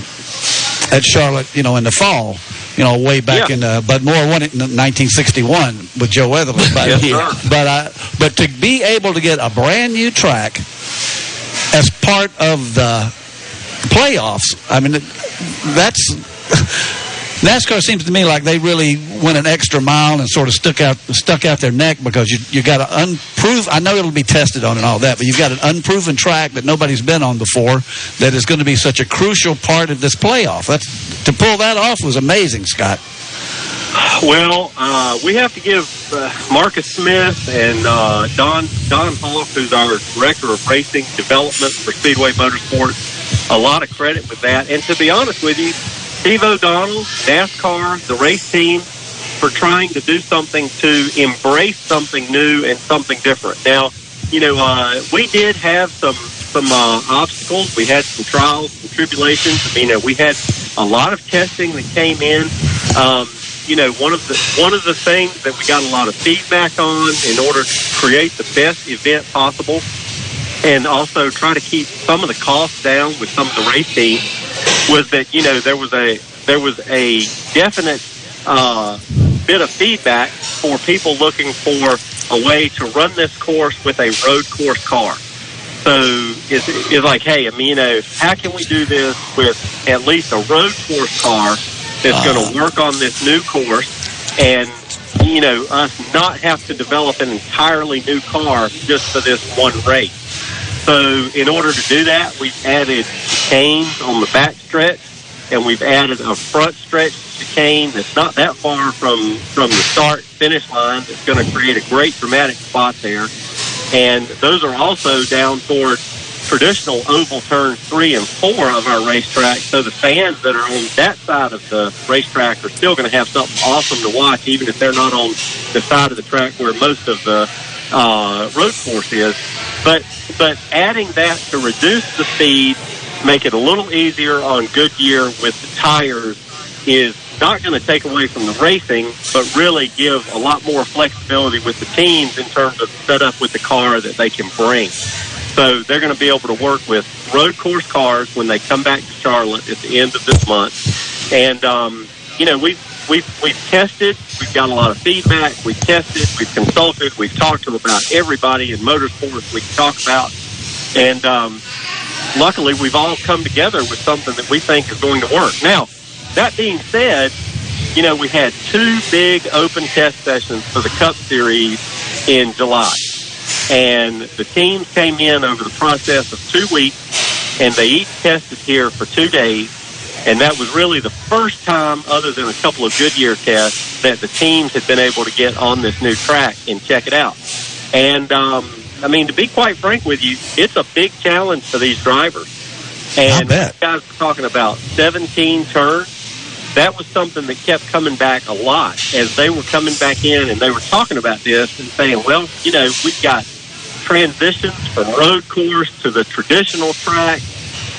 at Charlotte, you know, in the fall. You know, way back Yeah. in, uh, Bud Moore won it in 1961 with Joe Weatherly. But, Yes, sir. but, uh, but to be able to get a brand new track as part of the playoffs, I mean, that's NASCAR seems to me like they really went an extra mile and sort of stuck out stuck out their neck because you you got an unproven. I know it'll be tested on and all that, but you've got an unproven track that nobody's been on before that is going to be such a crucial part of this playoff. That's to pull that off was amazing, Scott. Well, uh, we have to give uh, Marcus Smith and uh, Don Don Hawk, who's our director of racing development for Speedway Motorsports, a lot of credit with that. And to be honest with you, Steve O'Donnell, NASCAR, the race team, for trying to do something to embrace something new and something different. Now, you know, uh, we did have some some uh, obstacles. We had some trials, some tribulations. I mean, uh, we had a lot of testing that came in. Um, you know, one of the one of the things that we got a lot of feedback on in order to create the best event possible, and also try to keep some of the costs down with some of the racing was that you know there was a there was a definite uh, bit of feedback for people looking for a way to run this course with a road course car. So it's, it's like, hey, I mean, you know, how can we do this with at least a road course car that's going to work on this new course and, you know, us not have to develop an entirely new car just for this one race. So in order to do that, we've added chicanes on the back stretch and we've added a front stretch chicane that's not that far from, from the start finish line that's going to create a great dramatic spot there. And those are also down toward traditional oval turn three and four of our racetrack. So the fans that are on that side of the racetrack are still going to have something awesome to watch, even if they're not on the side of the track where most of the uh, road course is. But but adding that to reduce the speed, make it a little easier on Goodyear with the tires is not going to take away from the racing, but really give a lot more flexibility with the teams in terms of setup with the car that they can bring. So they're going to be able to work with road course cars when they come back to Charlotte at the end of this month. And um, you know, we've we've we've tested. We've got a lot of feedback. We've tested. We've consulted. We've talked to about everybody in motorsports we talk about. And um, luckily, we've all come together with something that we think is going to work. Now, that being said, you know, we had two big open test sessions for the Cup Series in July. And the teams came in over the process of two weeks, and they each tested here for two days. And that was really the first time, other than a couple of Goodyear tests, that the teams had been able to get on this new track and check it out. And, um, I mean, to be quite frank with you, it's a big challenge for these drivers. And these guys were talking about 17 turns. That was something that kept coming back a lot as they were coming back in and they were talking about this and saying, well, you know, we've got transitions from road course to the traditional track,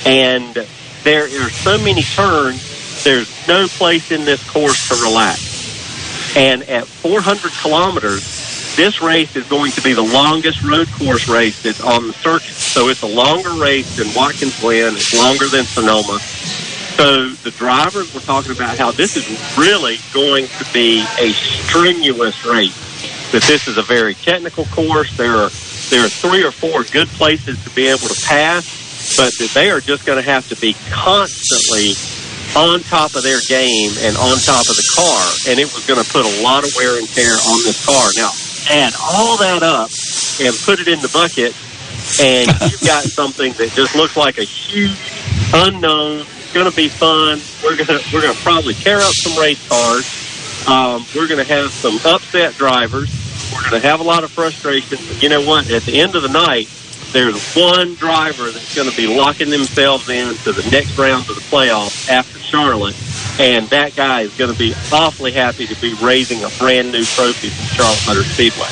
and there are so many turns, there's no place in this course to relax. And at 400 kilometers, this race is going to be the longest road course race that's on the circuit. So it's a longer race than Watkins Glen. It's longer than Sonoma. So the drivers were talking about how this is really going to be a strenuous race. That this is a very technical course. There are there are three or four good places to be able to pass, but that they are just going to have to be constantly on top of their game and on top of the car, and it was going to put a lot of wear and tear on this car. Now, add all that up and put it in the bucket, and you've got something that just looks like a huge unknown. Going to be fun. We're going to we're going to probably tear up some race cars. Um, we're going to have some upset drivers. We're going to have a lot of frustration. But you know what? At the end of the night, there's one driver that's going to be locking themselves in to the next round of the playoffs after Charlotte, and that guy is going to be awfully happy to be raising a brand new trophy from Charlotte Motor Speedway.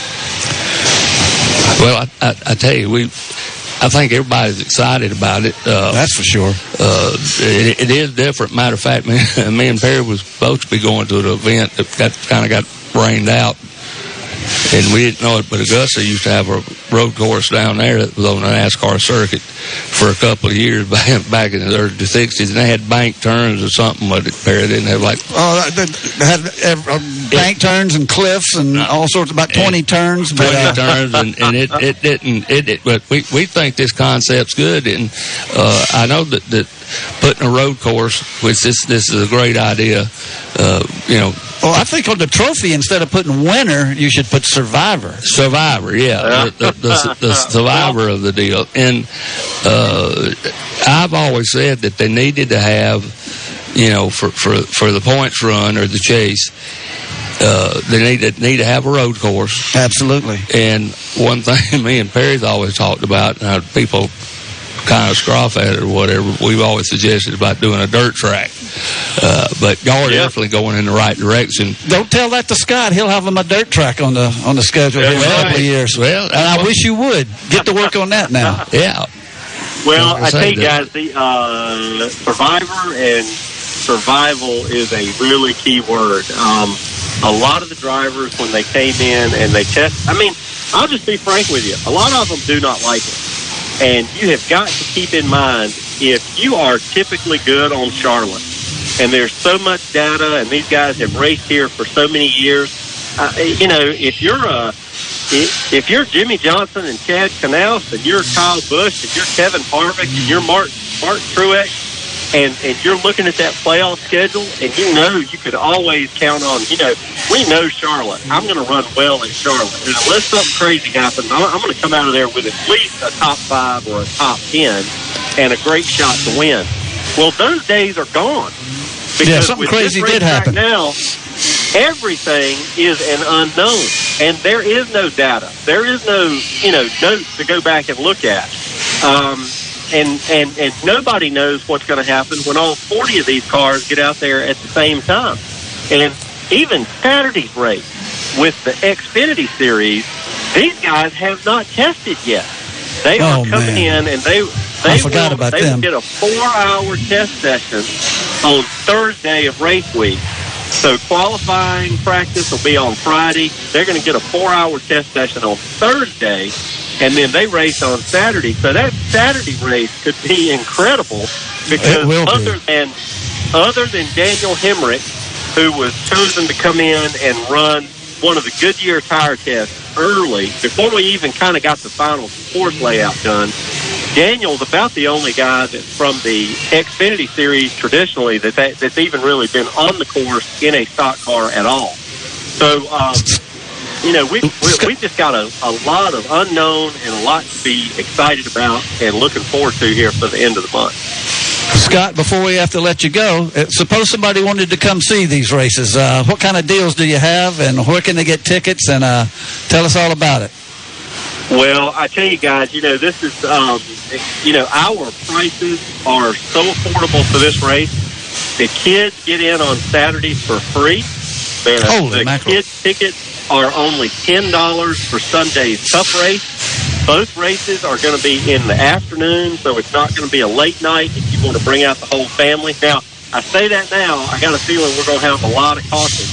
Well, I, I, I tell you, we. I think everybody's excited about it. Uh, That's for sure. Uh, it, it is different. Matter of fact, me, me and Perry was supposed to be going to an event that got kind of got rained out, and we didn't know it, but Augusta used to have a road course down there that was on the NASCAR circuit for a couple of years back, back in the early 60s, and they had bank turns or something, but it Perry didn't have like. Oh, they they had uh, bank turns and cliffs and all sorts, about 20 turns. But, 20 uh, turns, and, and it, it didn't. It, it, but we, we think this concept's good, and uh, I know that, that putting a road course, which this this is a great idea. Uh, you know, Well, I think on the trophy, instead of putting winner, you should put survivor. Survivor, yeah, the, the, the, the survivor of the deal. And uh, I've always said that they needed to have, you know, for for for the points run or the chase. Uh, they need to need to have a road course. Absolutely. And one thing me and Perry's always talked about, and people kind of scoff at it or whatever. We've always suggested about doing a dirt track, uh, but y'all are definitely going in the right direction. Don't tell that to Scott. He'll have him a dirt track on the on the schedule in a couple of years. Well, and I wish you would get to work on that now. yeah. Well, I I say tell you guys, the uh, survivor and survival is a really key word. Um, a lot of the drivers, when they came in and they test, I mean, I'll just be frank with you. A lot of them do not like it. And you have got to keep in mind if you are typically good on Charlotte, and there's so much data, and these guys have raced here for so many years. Uh, you know, if you're a if if you're Jimmie Johnson and Chad Knaus, and you're Kyle Busch, and you're Kevin Harvick, and you're Martin Martin Truex, and and you're looking at that playoff schedule, and you know you could always count on. You know, we know Charlotte. I'm going to run well in Charlotte, and unless something crazy happens, I'm, I'm going to come out of there with at least a top five or a top ten, and a great shot to win. Well, those days are gone. Yeah, something crazy did happen. Now, everything is an unknown, and there is no data. There is no, you know, notes to go back and look at. Um, and, and, and nobody knows what's going to happen when all 40 of these cars get out there at the same time. And even Saturday's race with the Xfinity Series, these guys have not tested yet. They are Oh, coming man. in and they they I forgot will, about they them. will get a four-hour test session on Thursday of race week. So qualifying practice will be on Friday. They're going to get a four-hour test session on Thursday, and then they race on Saturday. So that Saturday race could be incredible because will be. other than other than Daniel Hemric, who was chosen to come in and run one of the Goodyear tire tests early before we even kind of got the final course layout done. Daniel's about the only guy that from the Xfinity series traditionally that, that that's even really been on the course in a stock car at all. So, um, you know, we, we we've just got a, a lot of unknown and a lot to be excited about and looking forward to here for the end of the month. Scott, before we have to let you go, uh, suppose somebody wanted to come see these races. Uh, what kind of deals do you have, and where can they get tickets? And uh, tell us all about it. Well, I tell you guys, you know, this is, um, you know, our prices are so affordable for this race. The kids get in on Saturdays for free. Holy the mackerel. kids tickets are only ten dollars for Sunday's Cup race. Both races are going to be in the afternoon, so it's not going to be a late night if you want to bring out the whole family. Now, I say that now, I got a feeling we're going to have a lot of caution,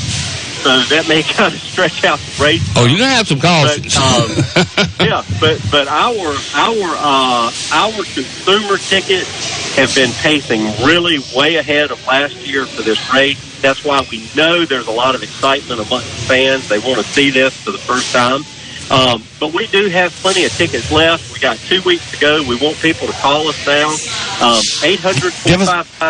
so that may kind of stretch out the race. Oh, you're gonna have some cautions. But, um, yeah, but but our our uh, our consumer tickets have been pacing really way ahead of last year for this race. That's why we know there's a lot of excitement amongst fans. They want to see this for the first time. Um, but we do have plenty of tickets left. We got two weeks to go. We want people to call us now. Um, 800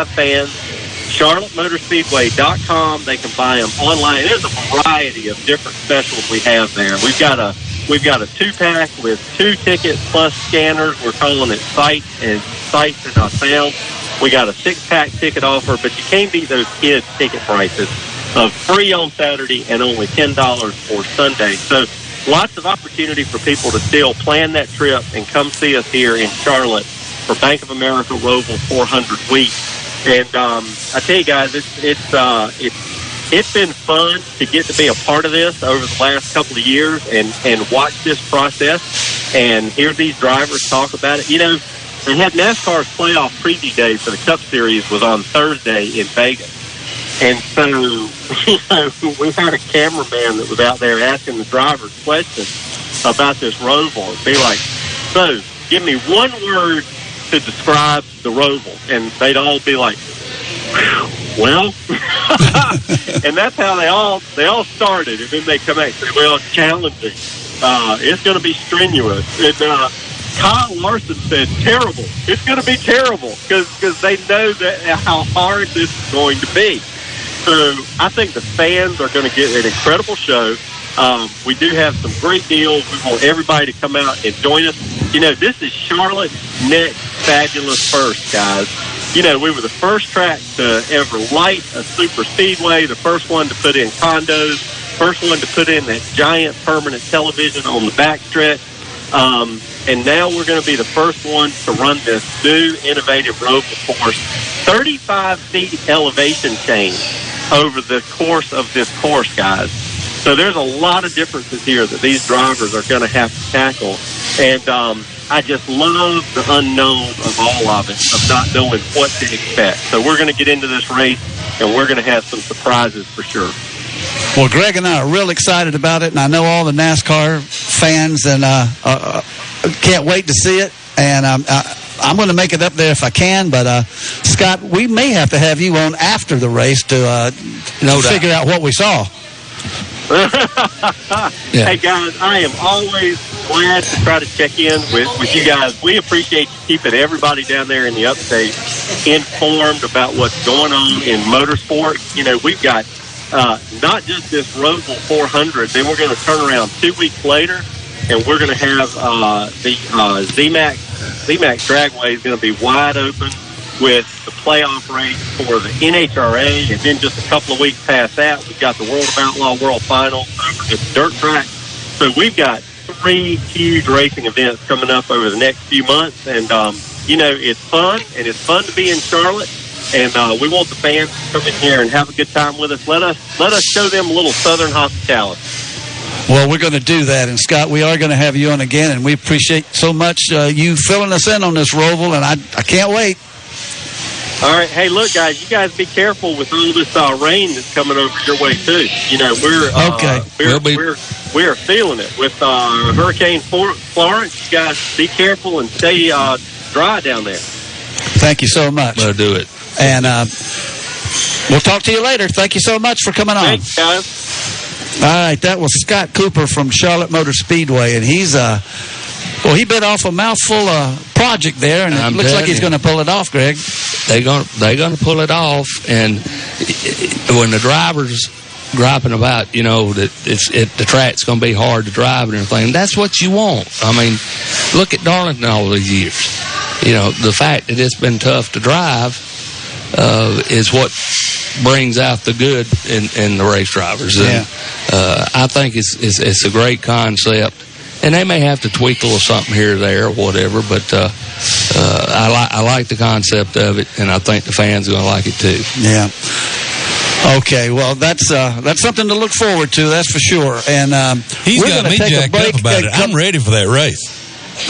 fans. CharlotteMotorspeedway.com. They can buy them online. There's a variety of different specials we have there. We've got a we've got a two pack with two tickets plus scanners. We're calling it Sight and Sights and Not Sound. We got a six pack ticket offer, but you can't beat those kids ticket prices of free on Saturday and only ten dollars for Sunday. So lots of opportunity for people to still plan that trip and come see us here in Charlotte for Bank of America Roval 400 week. And um, I tell you guys, it's it's uh, it's it's been fun to get to be a part of this over the last couple of years and and watch this process and hear these drivers talk about it. You know, they had NASCAR's playoff preview day for the Cup Series was on Thursday in Vegas. And so, you know, we had a cameraman that was out there asking the drivers questions about this Roval. It'd be like, so, give me one word to describe the Roval. And they'd all be like, well, and that's how they all they all started. And then they come and say, well, it's challenging. Uh, it's going to be strenuous. And uh, Kyle Larson said, terrible. It's going to be terrible because because they know that how hard this is going to be. So I think the fans are going to get an incredible show. Um, we do have some great deals. We want everybody to come out and join us. You know, this is Charlotte's next fabulous first, guys. You know, we were the first track to ever light a super speedway, the first one to put in condos, first one to put in that giant permanent television on the backstretch. Um, and now we're going to be the first one to run this new innovative Roval course. 35 feet elevation change over the course of this course, guys. So there's a lot of differences here that these drivers are going to have to tackle. And um, I just love the unknown of all of it, of not knowing what to expect. So we're going to get into this race, and we're going to have some surprises for sure. Well, Greg and I are real excited about it, and I know all the NASCAR fans and uh, uh, can't wait to see it. And um, uh, I'm going to make it up there if I can. But uh, Scott, we may have to have you on after the race to, uh, No to figure out what we saw. Hey guys, I am always glad to try to check in with, with you guys. We appreciate you keeping everybody down there in the upstate informed about what's going on in motorsport. You know, we've got uh, not just this Roval 400, then we're going to turn around two weeks later and we're going to have uh, the uh, ZMAX, ZMAX Dragway is going to be wide open with the playoff race for the NHRA, and then just a couple of weeks past that, we've got the World of Outlaw World Finals over the dirt track. So we've got three huge racing events coming up over the next few months, and um, you know it's fun, and it's fun to be in Charlotte. And uh, we want the fans to come in here and have a good time with us. Let us let us show them a little Southern hospitality. Well, we're going to do that. And Scott, we are going to have you on again, and we appreciate so much uh, you filling us in on this Roval, and I, I can't wait. All right, hey, look, guys, you guys be careful with all this uh, rain that's coming over your way too. You know, we're uh, Okay. We're, We'll be- we're we're feeling it with uh, Hurricane Florence. You guys be careful and stay uh, dry down there. Thank you so much. We'll do it. And uh, we'll talk to you later. Thank you so much for coming on. Thanks, guys. All right, that was Scott Cooper from Charlotte Motor Speedway, and he's uh, well, he bit off a mouthful of project there, and it I'm looks like he's going to pull it off, Greg. They going they going to pull it off, and when the drivers griping about you know that it's it the track's going to be hard to drive and everything, that's what you want. I mean, look at Darlington all these years. You know, the fact that it's been tough to drive uh, is what brings out the good in, in the race drivers. And, uh, I think it's, it's it's a great concept, and they may have to tweak a little something here or there or whatever. But uh, uh, I like I like the concept of it, and I think the fans are going to like it too. Yeah. Okay, well, that's uh, that's something to look forward to. That's for sure. And um, He's we're got gonna me take a break up about it. come- I'm ready for that race.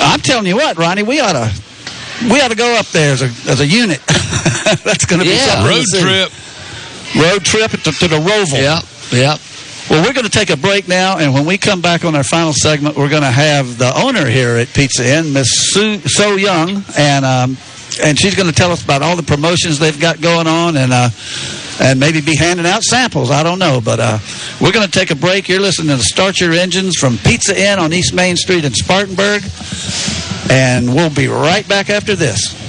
I'm telling you what, Ronnie, we ought to we ought to go up there as a as a unit. that's going to be Yeah. something to Road see. trip. Road trip to, to the Roval. Yeah, yeah. Well, we're going to take a break now, and when we come back on our final segment, we're going to have the owner here at Pizza Inn, Miss Sue So Young, and um, and she's going to tell us about all the promotions they've got going on, and uh, and maybe be handing out samples. I don't know, but uh, we're going to take a break. You're listening to Start Your Engines from Pizza Inn on East Main Street in Spartanburg, and we'll be right back after this.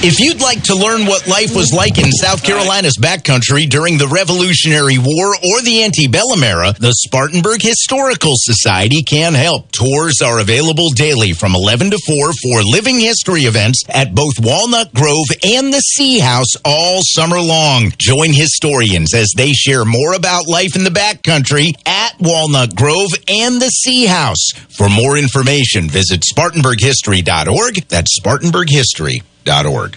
If you'd like to learn what life was like in South Carolina's backcountry during the Revolutionary War or the antebellum era, the Spartanburg Historical Society can help. Tours are available daily from 11 to 4 for living history events at both Walnut Grove and the Seay House all summer long. Join historians as they share more about life in the backcountry at Walnut Grove and the Seay House. For more information, visit SpartanburgHistory.org. That's SpartanburgHistory.org.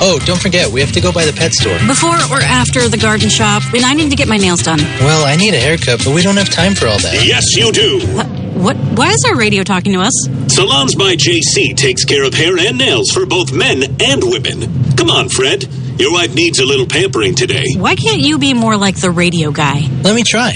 Oh, don't forget, we have to go by the pet store. Before or after the garden shop, and I need to get my nails done. Well, I need a haircut, but we don't have time for all that. Yes, you do. What? Why is our radio talking to us? Salons by JC takes care of hair and nails for both men and women. Come on, Fred. Your wife needs a little pampering today. Why can't you be more like the radio guy? Let me try.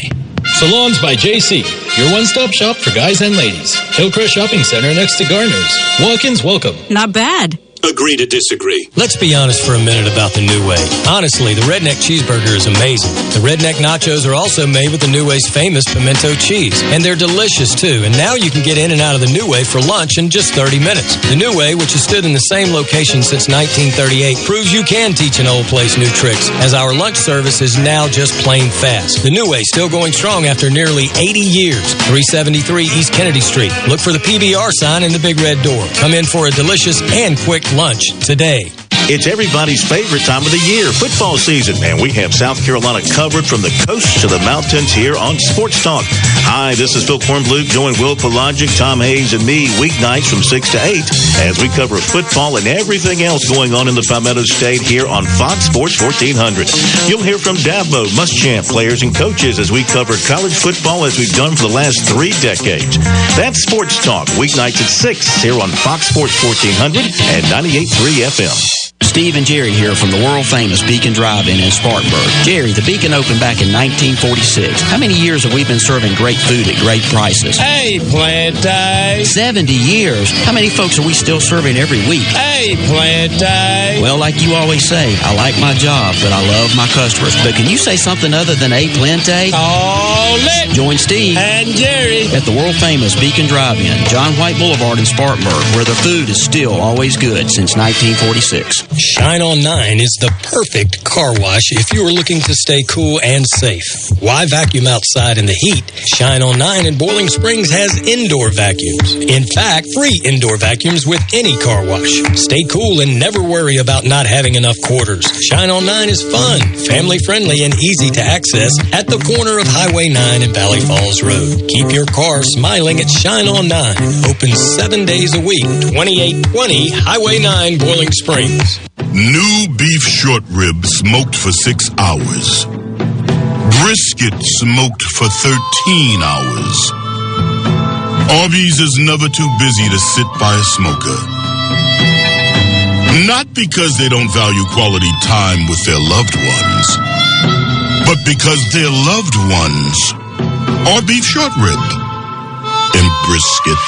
Salons by JC, your one stop shop for guys and ladies. Hillcrest Shopping Center next to Garner's. Walk ins welcome. Not bad. Agree to disagree. Let's be honest for a minute about the Nu-Way. Honestly, the Redneck Cheeseburger is amazing. The Redneck Nachos are also made with the Nu-Way's famous pimento cheese, and they're delicious too. And now you can get in and out of the Nu-Way for lunch in just 30 minutes. The Nu-Way, which has stood in the same location since 1938, proves you can teach an old place new tricks, as our lunch service is now just plain fast. The Nu-Way still going strong after nearly 80 years. 373 East Kennedy Street. Look for the PBR sign in the big red door. Come in for a delicious and quick lunch today. It's everybody's favorite time of the year, football season, and we have South Carolina covered from the coast to the mountains here on Sports Talk. Hi, this is Phil Kornbluth. Join Will Pelagic, Tom Hayes, and me weeknights from 6 to 8 as we cover football and everything else going on in the Palmetto State here on Fox Sports 1400. You'll hear from Dabo, Muschamp, players and coaches as we cover college football as we've done for the last three decades. That's Sports Talk, weeknights at 6 here on Fox Sports 1400 and 98.3 FM. Steve and Jerry here from the world famous Beacon Drive-In in Spartanburg. Jerry, the Beacon opened back in 1946. How many years have we been serving great food at great prices? Hey, Plante. 70 years. How many folks are we still serving every week? Hey, Plante. Well, like you always say, I like my job, but I love my customers. But can you say something other than A Plante? Oh, let Join Steve and Jerry at the world famous Beacon Drive-In, John White Boulevard in Spartanburg, where the food is still always good since 1946. Shine On 9 is the perfect car wash if you are looking to stay cool and safe. Why vacuum outside in the heat? Shine On 9 in Boiling Springs has indoor vacuums. In fact, free indoor vacuums with any car wash. Stay cool and never worry about not having enough quarters. Shine On 9 is fun, family friendly, and easy to access at the corner of Highway 9 and Valley Falls Road. Keep your car smiling at Shine On 9. Open seven days a week, 2820 Highway 9, Boiling Springs. New beef short rib smoked for six hours. Brisket smoked for 13 hours. Arby's is never too busy to sit by a smoker. Not because they don't value quality time with their loved ones, but because their loved ones are beef short rib and brisket.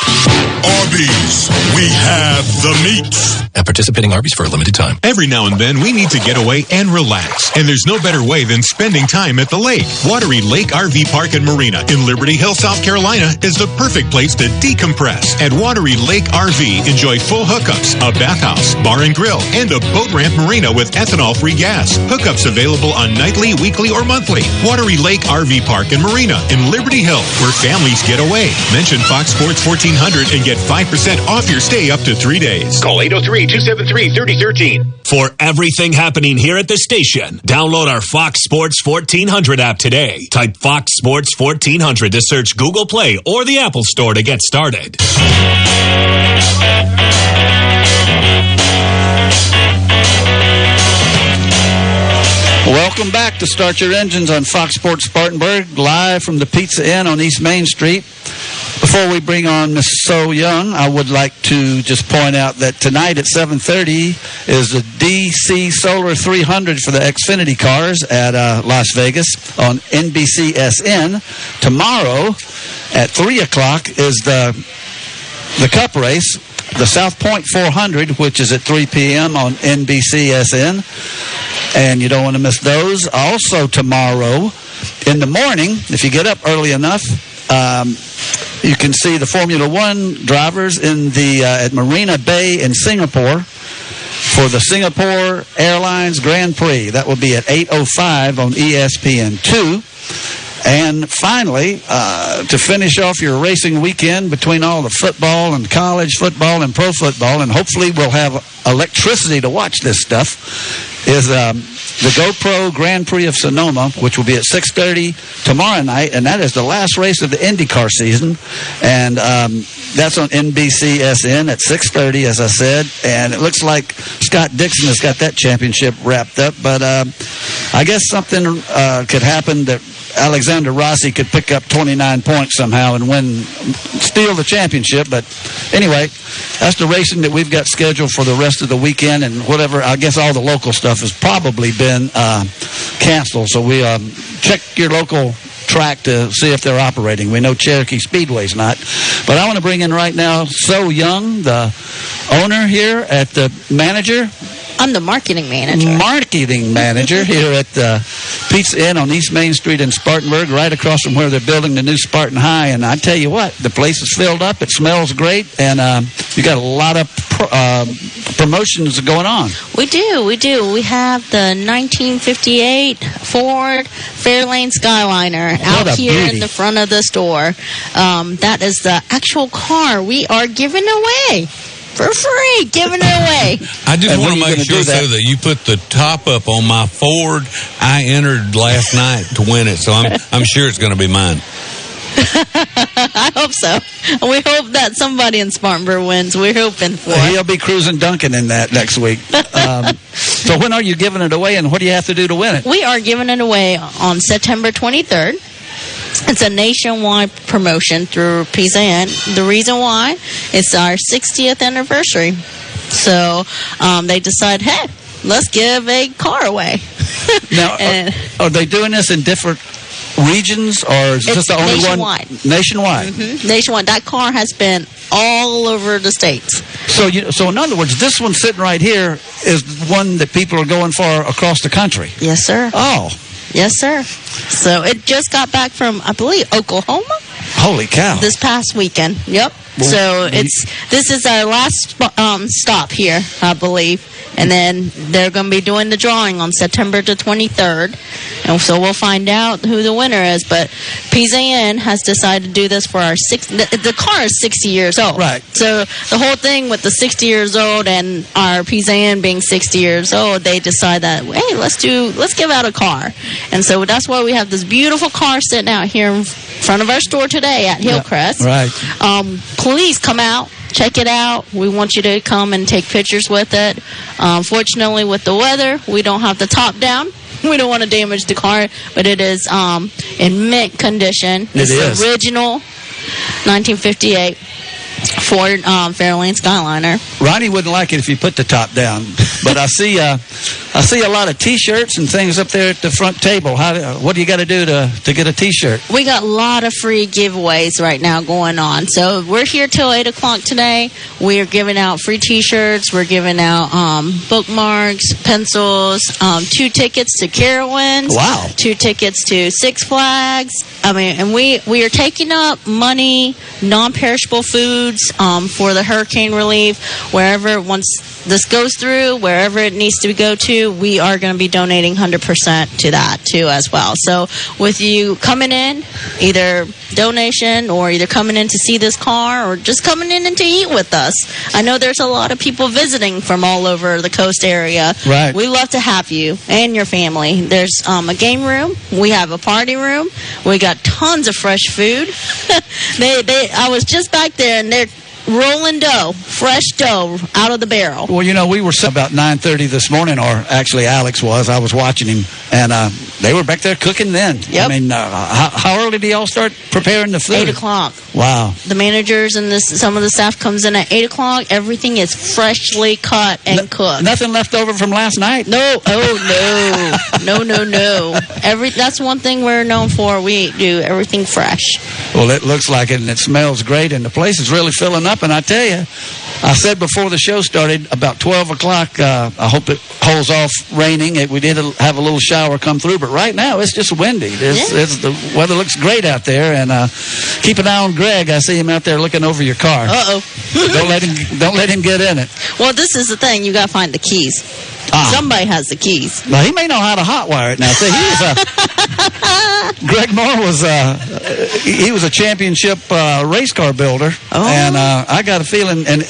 Arby's, we have the meat. At participating Arby's for a limited time. Every now and then, we need to get away and relax. And there's no better way than spending time at the lake. Wateree Lake RV Park and Marina in Liberty Hill, South Carolina is the perfect place to decompress. At Wateree Lake RV, enjoy full hookups, a bathhouse, bar and grill, and a boat ramp marina with ethanol free gas. Hookups available on nightly, weekly, or monthly. Wateree Lake RV Park and Marina in Liberty Hill, where families get away. Mention Fox Sports 1400 and get 5% off your stay up to three days. Call 803 273 3013. For everything happening here at the station, download our Fox Sports 1400 app today. Type Fox Sports 1400 to search Google Play or the Apple Store to get started. Welcome back to Start Your Engines on Fox Sports Spartanburg, live from the Pizza Inn on East Main Street. Before we bring on Miss So Young, I would like to just point out that tonight at 7:30 is the DC Solar 300 for the Xfinity cars at uh, Las Vegas on NBCSN. Tomorrow at 3 o'clock is the the Cup race, the South Point 400, which is at 3 p.m. on NBCSN. And you don't want to miss those. Also, tomorrow in the morning, if you get up early enough, um, you can see the Formula One drivers in the uh, at Marina Bay in Singapore for the Singapore Airlines Grand Prix. That will be at 8:05 on ESPN two. And finally, uh, to finish off your racing weekend between all the football and college football and pro football, and hopefully we'll have electricity to watch this stuff, is um, the GoPro Grand Prix of Sonoma, which will be at 6.30 tomorrow night, and that is the last race of the IndyCar season. And um, that's on NBCSN at 6.30, as I said. And it looks like Scott Dixon has got that championship wrapped up. But uh, I guess something uh, could happen that Alexander Rossi could pick up 29 points somehow and win, steal the championship. But anyway, that's the racing that we've got scheduled for the rest of the weekend and whatever. I guess all the local stuff has probably been uh, canceled. So we um, check your local track to see if they're operating. We know Cherokee Speedway's not. But I want to bring in right now So Young, the owner here at the manager. I'm the marketing manager. Marketing manager here at the Pizza Inn on East Main Street in Spartanburg, right across from where they're building the new Spartan High. And I tell you what, the place is filled up. It smells great, and um, you got a lot of pro- uh, promotions going on. We do, we do. We have the 1958 Ford Fairlane Skyliner What out here beauty. in the front of the store. Um, that is the actual car we are giving away for free, giving it away. I just And want to make sure do that? so that you put the top up on my Ford. I entered last night to win it, so I'm I'm sure it's going to be mine. I hope so. We hope that somebody in Spartanburg wins. We're hoping for it. He'll be cruising Duncan in that next week. Um, so when are you giving it away, and what do you have to do to win it? We are giving it away on September 23rd. It's a nationwide promotion through PZN. The reason why it's our 60th anniversary. So um, they decide, hey, let's give a car away. Now, And- are, are they doing this in different regions, or is this the only nationwide. one nationwide? Mhm. Nationwide. That car has been all over the states. So, you, so in other words, this one sitting right here is one that people are going for across the country. Yes, sir. Oh, Yes, sir. So it just got back from, I believe, Oklahoma holy cow! this past weekend. Yep. Well, so it's this is our last um, stop here, I believe, and then they're going to be doing the drawing on September the 23rd, and so we'll find out who the winner is. But PZN has decided to do this for our six. The, the car is 60 years old, Right. So the whole thing with the 60 years old and our PZN being 60 years old, they decide that hey, let's do let's give out a car, and so that's why we have this beautiful car sitting out here in front of our store today at Hillcrest. right. Um, please come out, check it out. We want you to come and take pictures with it. Um, fortunately, with the weather, we don't have the top down. We don't want to damage the car, but it is um, in mint condition. It it's is. original 1958 Ford um, Fairlane Skyliner. Ronnie wouldn't like it if you put the top down, but I see uh, I see a lot of T-shirts and things up there at the front table. How, what do you got to do to to get a T-shirt? We got a lot of free giveaways right now going on. So we're here till eight o'clock today. We are giving out free T-shirts. We're giving out um, bookmarks, pencils, um, two tickets to Carowinds. Wow. Two tickets to Six Flags. I mean, and we we are taking up money, non-perishable foods um, for the hurricane relief. Wherever once this goes through, wherever it needs to go to, we are going to be donating 100% to that too as well. So with you coming in, either donation or either coming in to see this car or just coming in and to eat with us. I know there's a lot of people visiting from all over the coast area. Right. We love to have you and your family. There's um, a game room. We have a party room. We got tons of fresh food. they, they, I was just back there and they're rolling dough, fresh dough out of the barrel. Well, you know, we were about 9.30 this morning, or actually Alex was. I was watching him, and uh, they were back there cooking then. Yep. I mean, uh, how, how early do y'all start preparing the food? Eight o'clock. Wow. The managers and this, some of the staff comes in at eight o'clock. Everything is freshly cut and cooked. Nothing left over from last night? No, oh no, no, no, no. Every that's one thing we're known for. We do everything fresh. Well, it looks like it, and it smells great, and the place is really filling up. And I tell you, I said before the show started, about 12 o'clock, uh, I hope it holds off raining. It, we did have a little shower come through, but right now it's just windy. It's, Yeah. it's, the weather looks great out there, and uh, keep an eye on Greg. I see him out there looking over your car. Uh oh. don't let him don't let him get in it. Well, this is the thing. You got to find the keys. Ah. Somebody has the keys. Now he may know how to hotwire it. Now, see, he was a Greg Moore was uh, he was a championship uh, race car builder, Oh. and uh, I got a feeling, and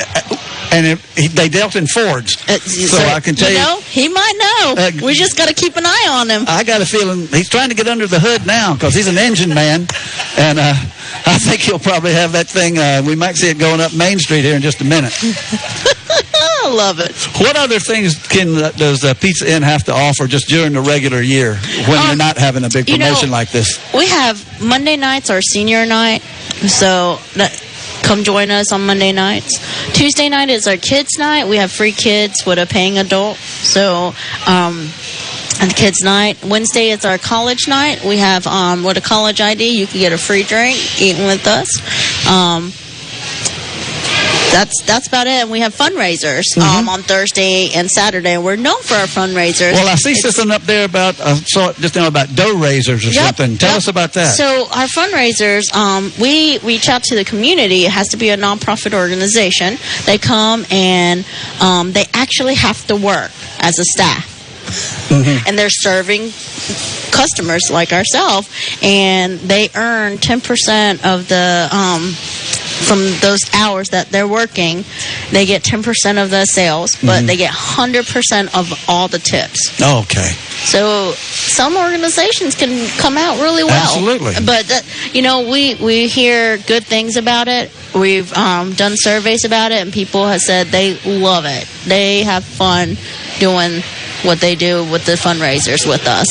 and it, he, they dealt in Fords, so, I can tell you you. know, he might know. Uh, we just got to keep an eye on him. I got a feeling he's trying to get under the hood now because he's an engine man, and uh, I think he'll probably have that thing. Uh, we might see it going up Main Street here in just a minute. I love it. What other things can uh, does uh, Pizza Inn have to offer just during the regular year when Um, you're not having a big you know- promotion like this? We have Monday nights our senior night, so that, come join us on Monday nights. Tuesday night is our kids' night. We have free kids with a paying adult. So, um, and kids' night. Wednesday is our college night. We have um, with a college ID, you can get a free drink eating with us. Um, that's that's about it. And we have fundraisers um, on Thursday and Saturday. And we're known for our fundraisers. Well, I see It's- something up there about I saw it just now about dough raisers or Yep, something. Tell yep. us about that. So our fundraisers, um, we reach out to the community. It has to be a nonprofit organization. They come and um, they actually have to work as a staff, and they're serving customers like ourselves, and they earn ten percent of the. Um, from those hours that they're working, they get 10% of the sales, but Mhm. they get 100% of all the tips. okay. So some organizations can come out really well. Absolutely. But that, you know, we we hear good things about it. We've um, done surveys about it, and people have said they love it. They have fun doing what they do with the fundraisers with us.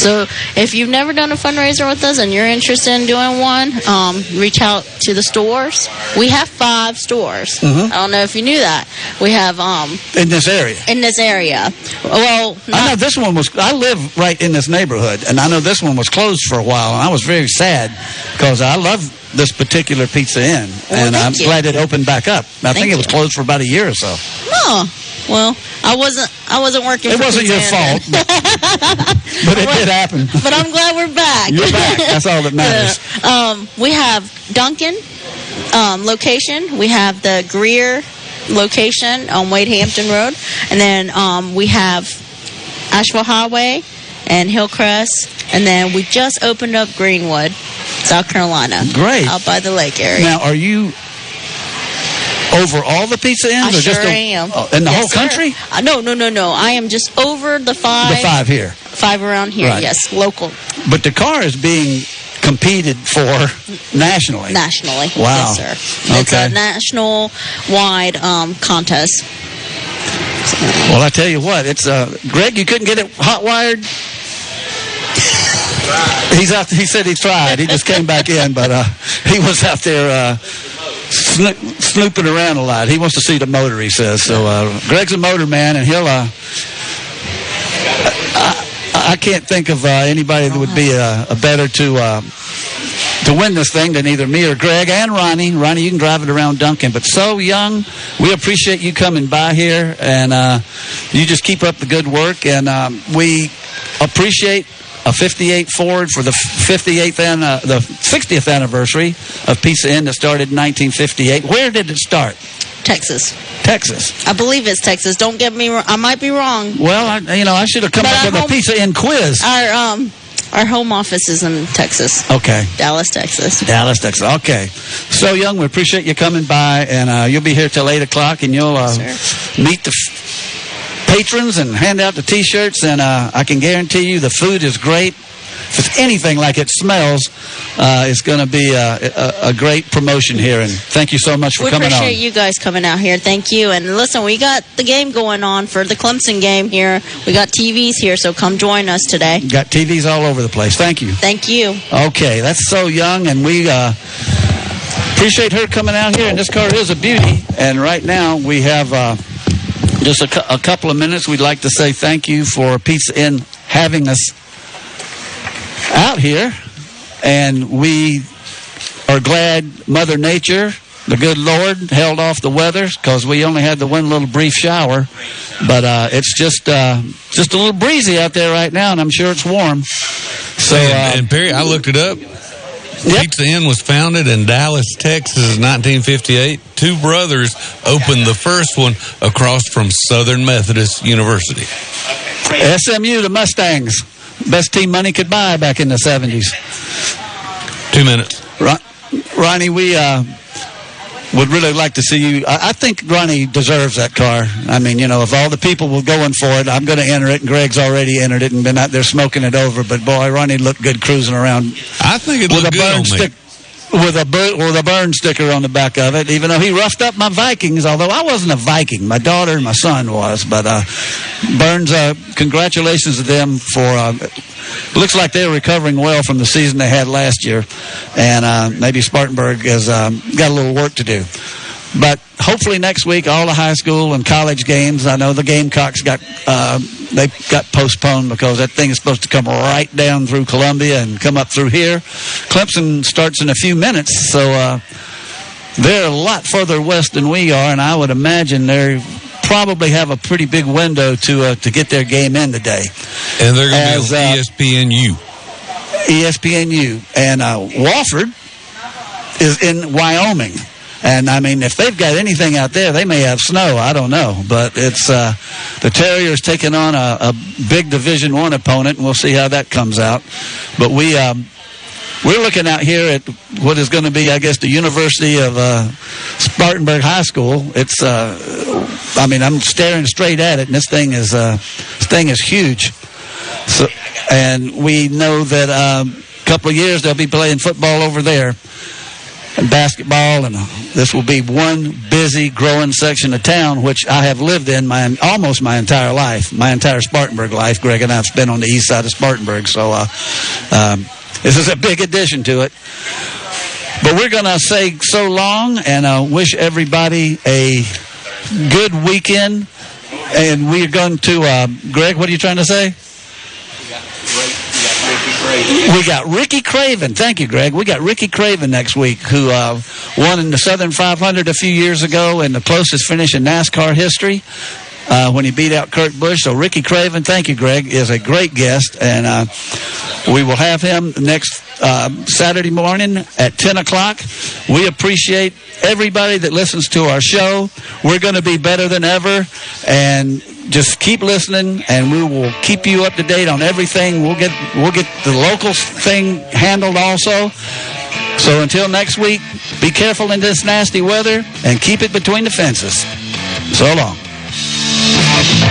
So if you've never done a fundraiser with us and you're interested in doing one, um, reach out to the stores. We have five stores. Mhm. I don't know if you knew that. We have um, In this area. in this area. Well, I know this one was. I live right in this neighborhood, and I know this one was closed for a while, and I was very sad because I love this particular Pizza Inn, and I'm you. glad it opened back up. I Thank think it was closed for about a year or so. No. Well, I wasn't. I wasn't working. It wasn't your fault, then. But it did happen. but I'm glad we're back. You're back. That's all that matters. um, we have Duncan um, location. We have the Greer location on Wade Hampton Road, and then um, we have Asheville Highway and Hillcrest, and then we just opened up Greenwood, South Carolina. Great. out by the lake area. Now, are you over all the pizza inns, I or sure just a- am. oh, in the Yes, whole sir. country? Uh, no, no, no, no. I am just over the five. The five here. Five around here. Right. Yes, local, But the car is being competed for nationally. nationally. Wow. Yes, sir. It's a national wide um, contest. Well, I tell you what, it's uh, Greg. You couldn't get it hot wired. He's out. He said he tried. He just came back in, but uh, he was out there uh, snoop, snooping around a lot. He wants to see the motor. He says so. Uh, Greg's a motor man, and he'll. Uh, I, I can't think of uh, anybody that would be a, a better to. Uh, to win this thing than either me or Greg and Ronnie. Ronnie, you can drive it around Duncan, but so young. We appreciate you coming by here, and uh, you just keep up the good work. And um, we appreciate a 58 Ford for the 58th and uh, the 60th anniversary of Pizza Inn that started in 1958. Where did it start? Texas. Texas. I believe it's Texas. Don't get me wrong. I might be wrong. Well, I, you know, I should have come But up with a home- Pizza Inn quiz. Our um, our home office is in Texas, Okay. Dallas, Texas. Dallas, Texas. Okay. So, Young, we appreciate you coming by, and uh, you'll be here till 8 o'clock, and you'll uh, meet the patrons and hand out the T-shirts, and uh, I can guarantee you the food is great. If it's anything like it smells, uh, it's going to be a, a, a great promotion here, and thank you so much for coming on. We appreciate you guys coming out here. Thank you. And listen, we got the game going on for the Clemson game here. We got TVs here, so come join us today. Got TVs all over the place. Thank you. Thank you. Okay, that's so young, and we uh, appreciate her coming out here. And this car is a beauty. And right now we have uh, just a, cou- a couple of minutes. We'd like to say thank you for Pizza Inn having us out here, and we are glad Mother Nature. The good Lord held off the weather because we only had the one little brief shower, but uh, it's just uh, just a little breezy out there right now, and I'm sure it's warm. So, and, uh, and Perry, I looked it up. Pizza Inn was founded in Dallas, Texas, in 1958. Two brothers opened the first one across from Southern Methodist University. SMU, the Mustangs, best team money could buy back in the seventies. Two minutes. Ron, Ronnie, we uh, would really like to see you. I, I think Ronnie deserves that car. I mean, you know, if all the people were going for it, I'm going to enter it, and Greg's already entered it and been out there smoking it over. But boy, Ronnie looked good cruising around. I think it with looked a good on me. stick. With a with a burn sticker on the back of it. Even though he roughed up my Vikings, although I wasn't a Viking, my daughter and my son was. But uh, Byrnes, uh, congratulations to them for. Uh, looks like they're recovering well from the season they had last year, and uh, maybe Spartanburg has um, got a little work to do. But hopefully next week, all the high school and college games. I know the Gamecocks got uh, they got postponed because that thing is supposed to come right down through Columbia and come up through here. Clemson starts in a few minutes, so uh, they're a lot further west than we are, and I would imagine they probably have a pretty big window to uh, to get their game in today. And they're going to uh, be on ESPNU. E ESPNU and uh, Wofford is in Wyoming. And I mean, if they've got anything out there, they may have snow. I don't know, but it's uh, the Terriers taking on a, a big Division One opponent, and we'll see how that comes out. But we um, we're looking out here at what is going to be, I guess, the University of uh, Spartanburg High School. It's, uh, I mean, I'm staring straight at it, and this thing is uh, this thing is huge. So, and we know that um, a couple of years they'll be playing football over there and basketball, and this will be one busy, growing section of town, which I have lived in my almost my entire life, my entire Spartanburg life. Greg and I've been on the east side of Spartanburg, so uh, um, this is a big addition to it. But we're going to say so long and uh, wish everybody a good weekend. And we're going to, uh, Greg, what are you trying to say? We got Ricky Craven. Thank you, Greg. We got Ricky Craven next week, who uh, won in the Southern 500 a few years ago and the closest finish in NASCAR history uh, when he beat out Kurt Busch. So Ricky Craven, thank you, Greg, is a great guest, and uh, we will have him next uh, Saturday morning at 10 o'clock. We appreciate everybody that listens to our show. We're going to be better than ever, and just keep listening, and we will keep you up to date on everything. We'll get we'll get the local thing handled also. So until next week, be careful in this nasty weather and keep it between the fences. So long. Woo!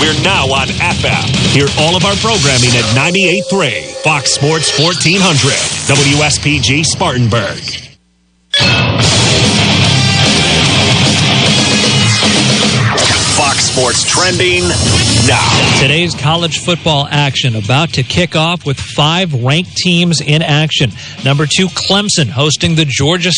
We're now on FM. Hear all of our programming at 98.3 Fox Sports 1400 WSPG Spartanburg. Fox Sports trending now. Today's college football action about to kick off with five ranked teams in action. Number two, Clemson hosting the Georgia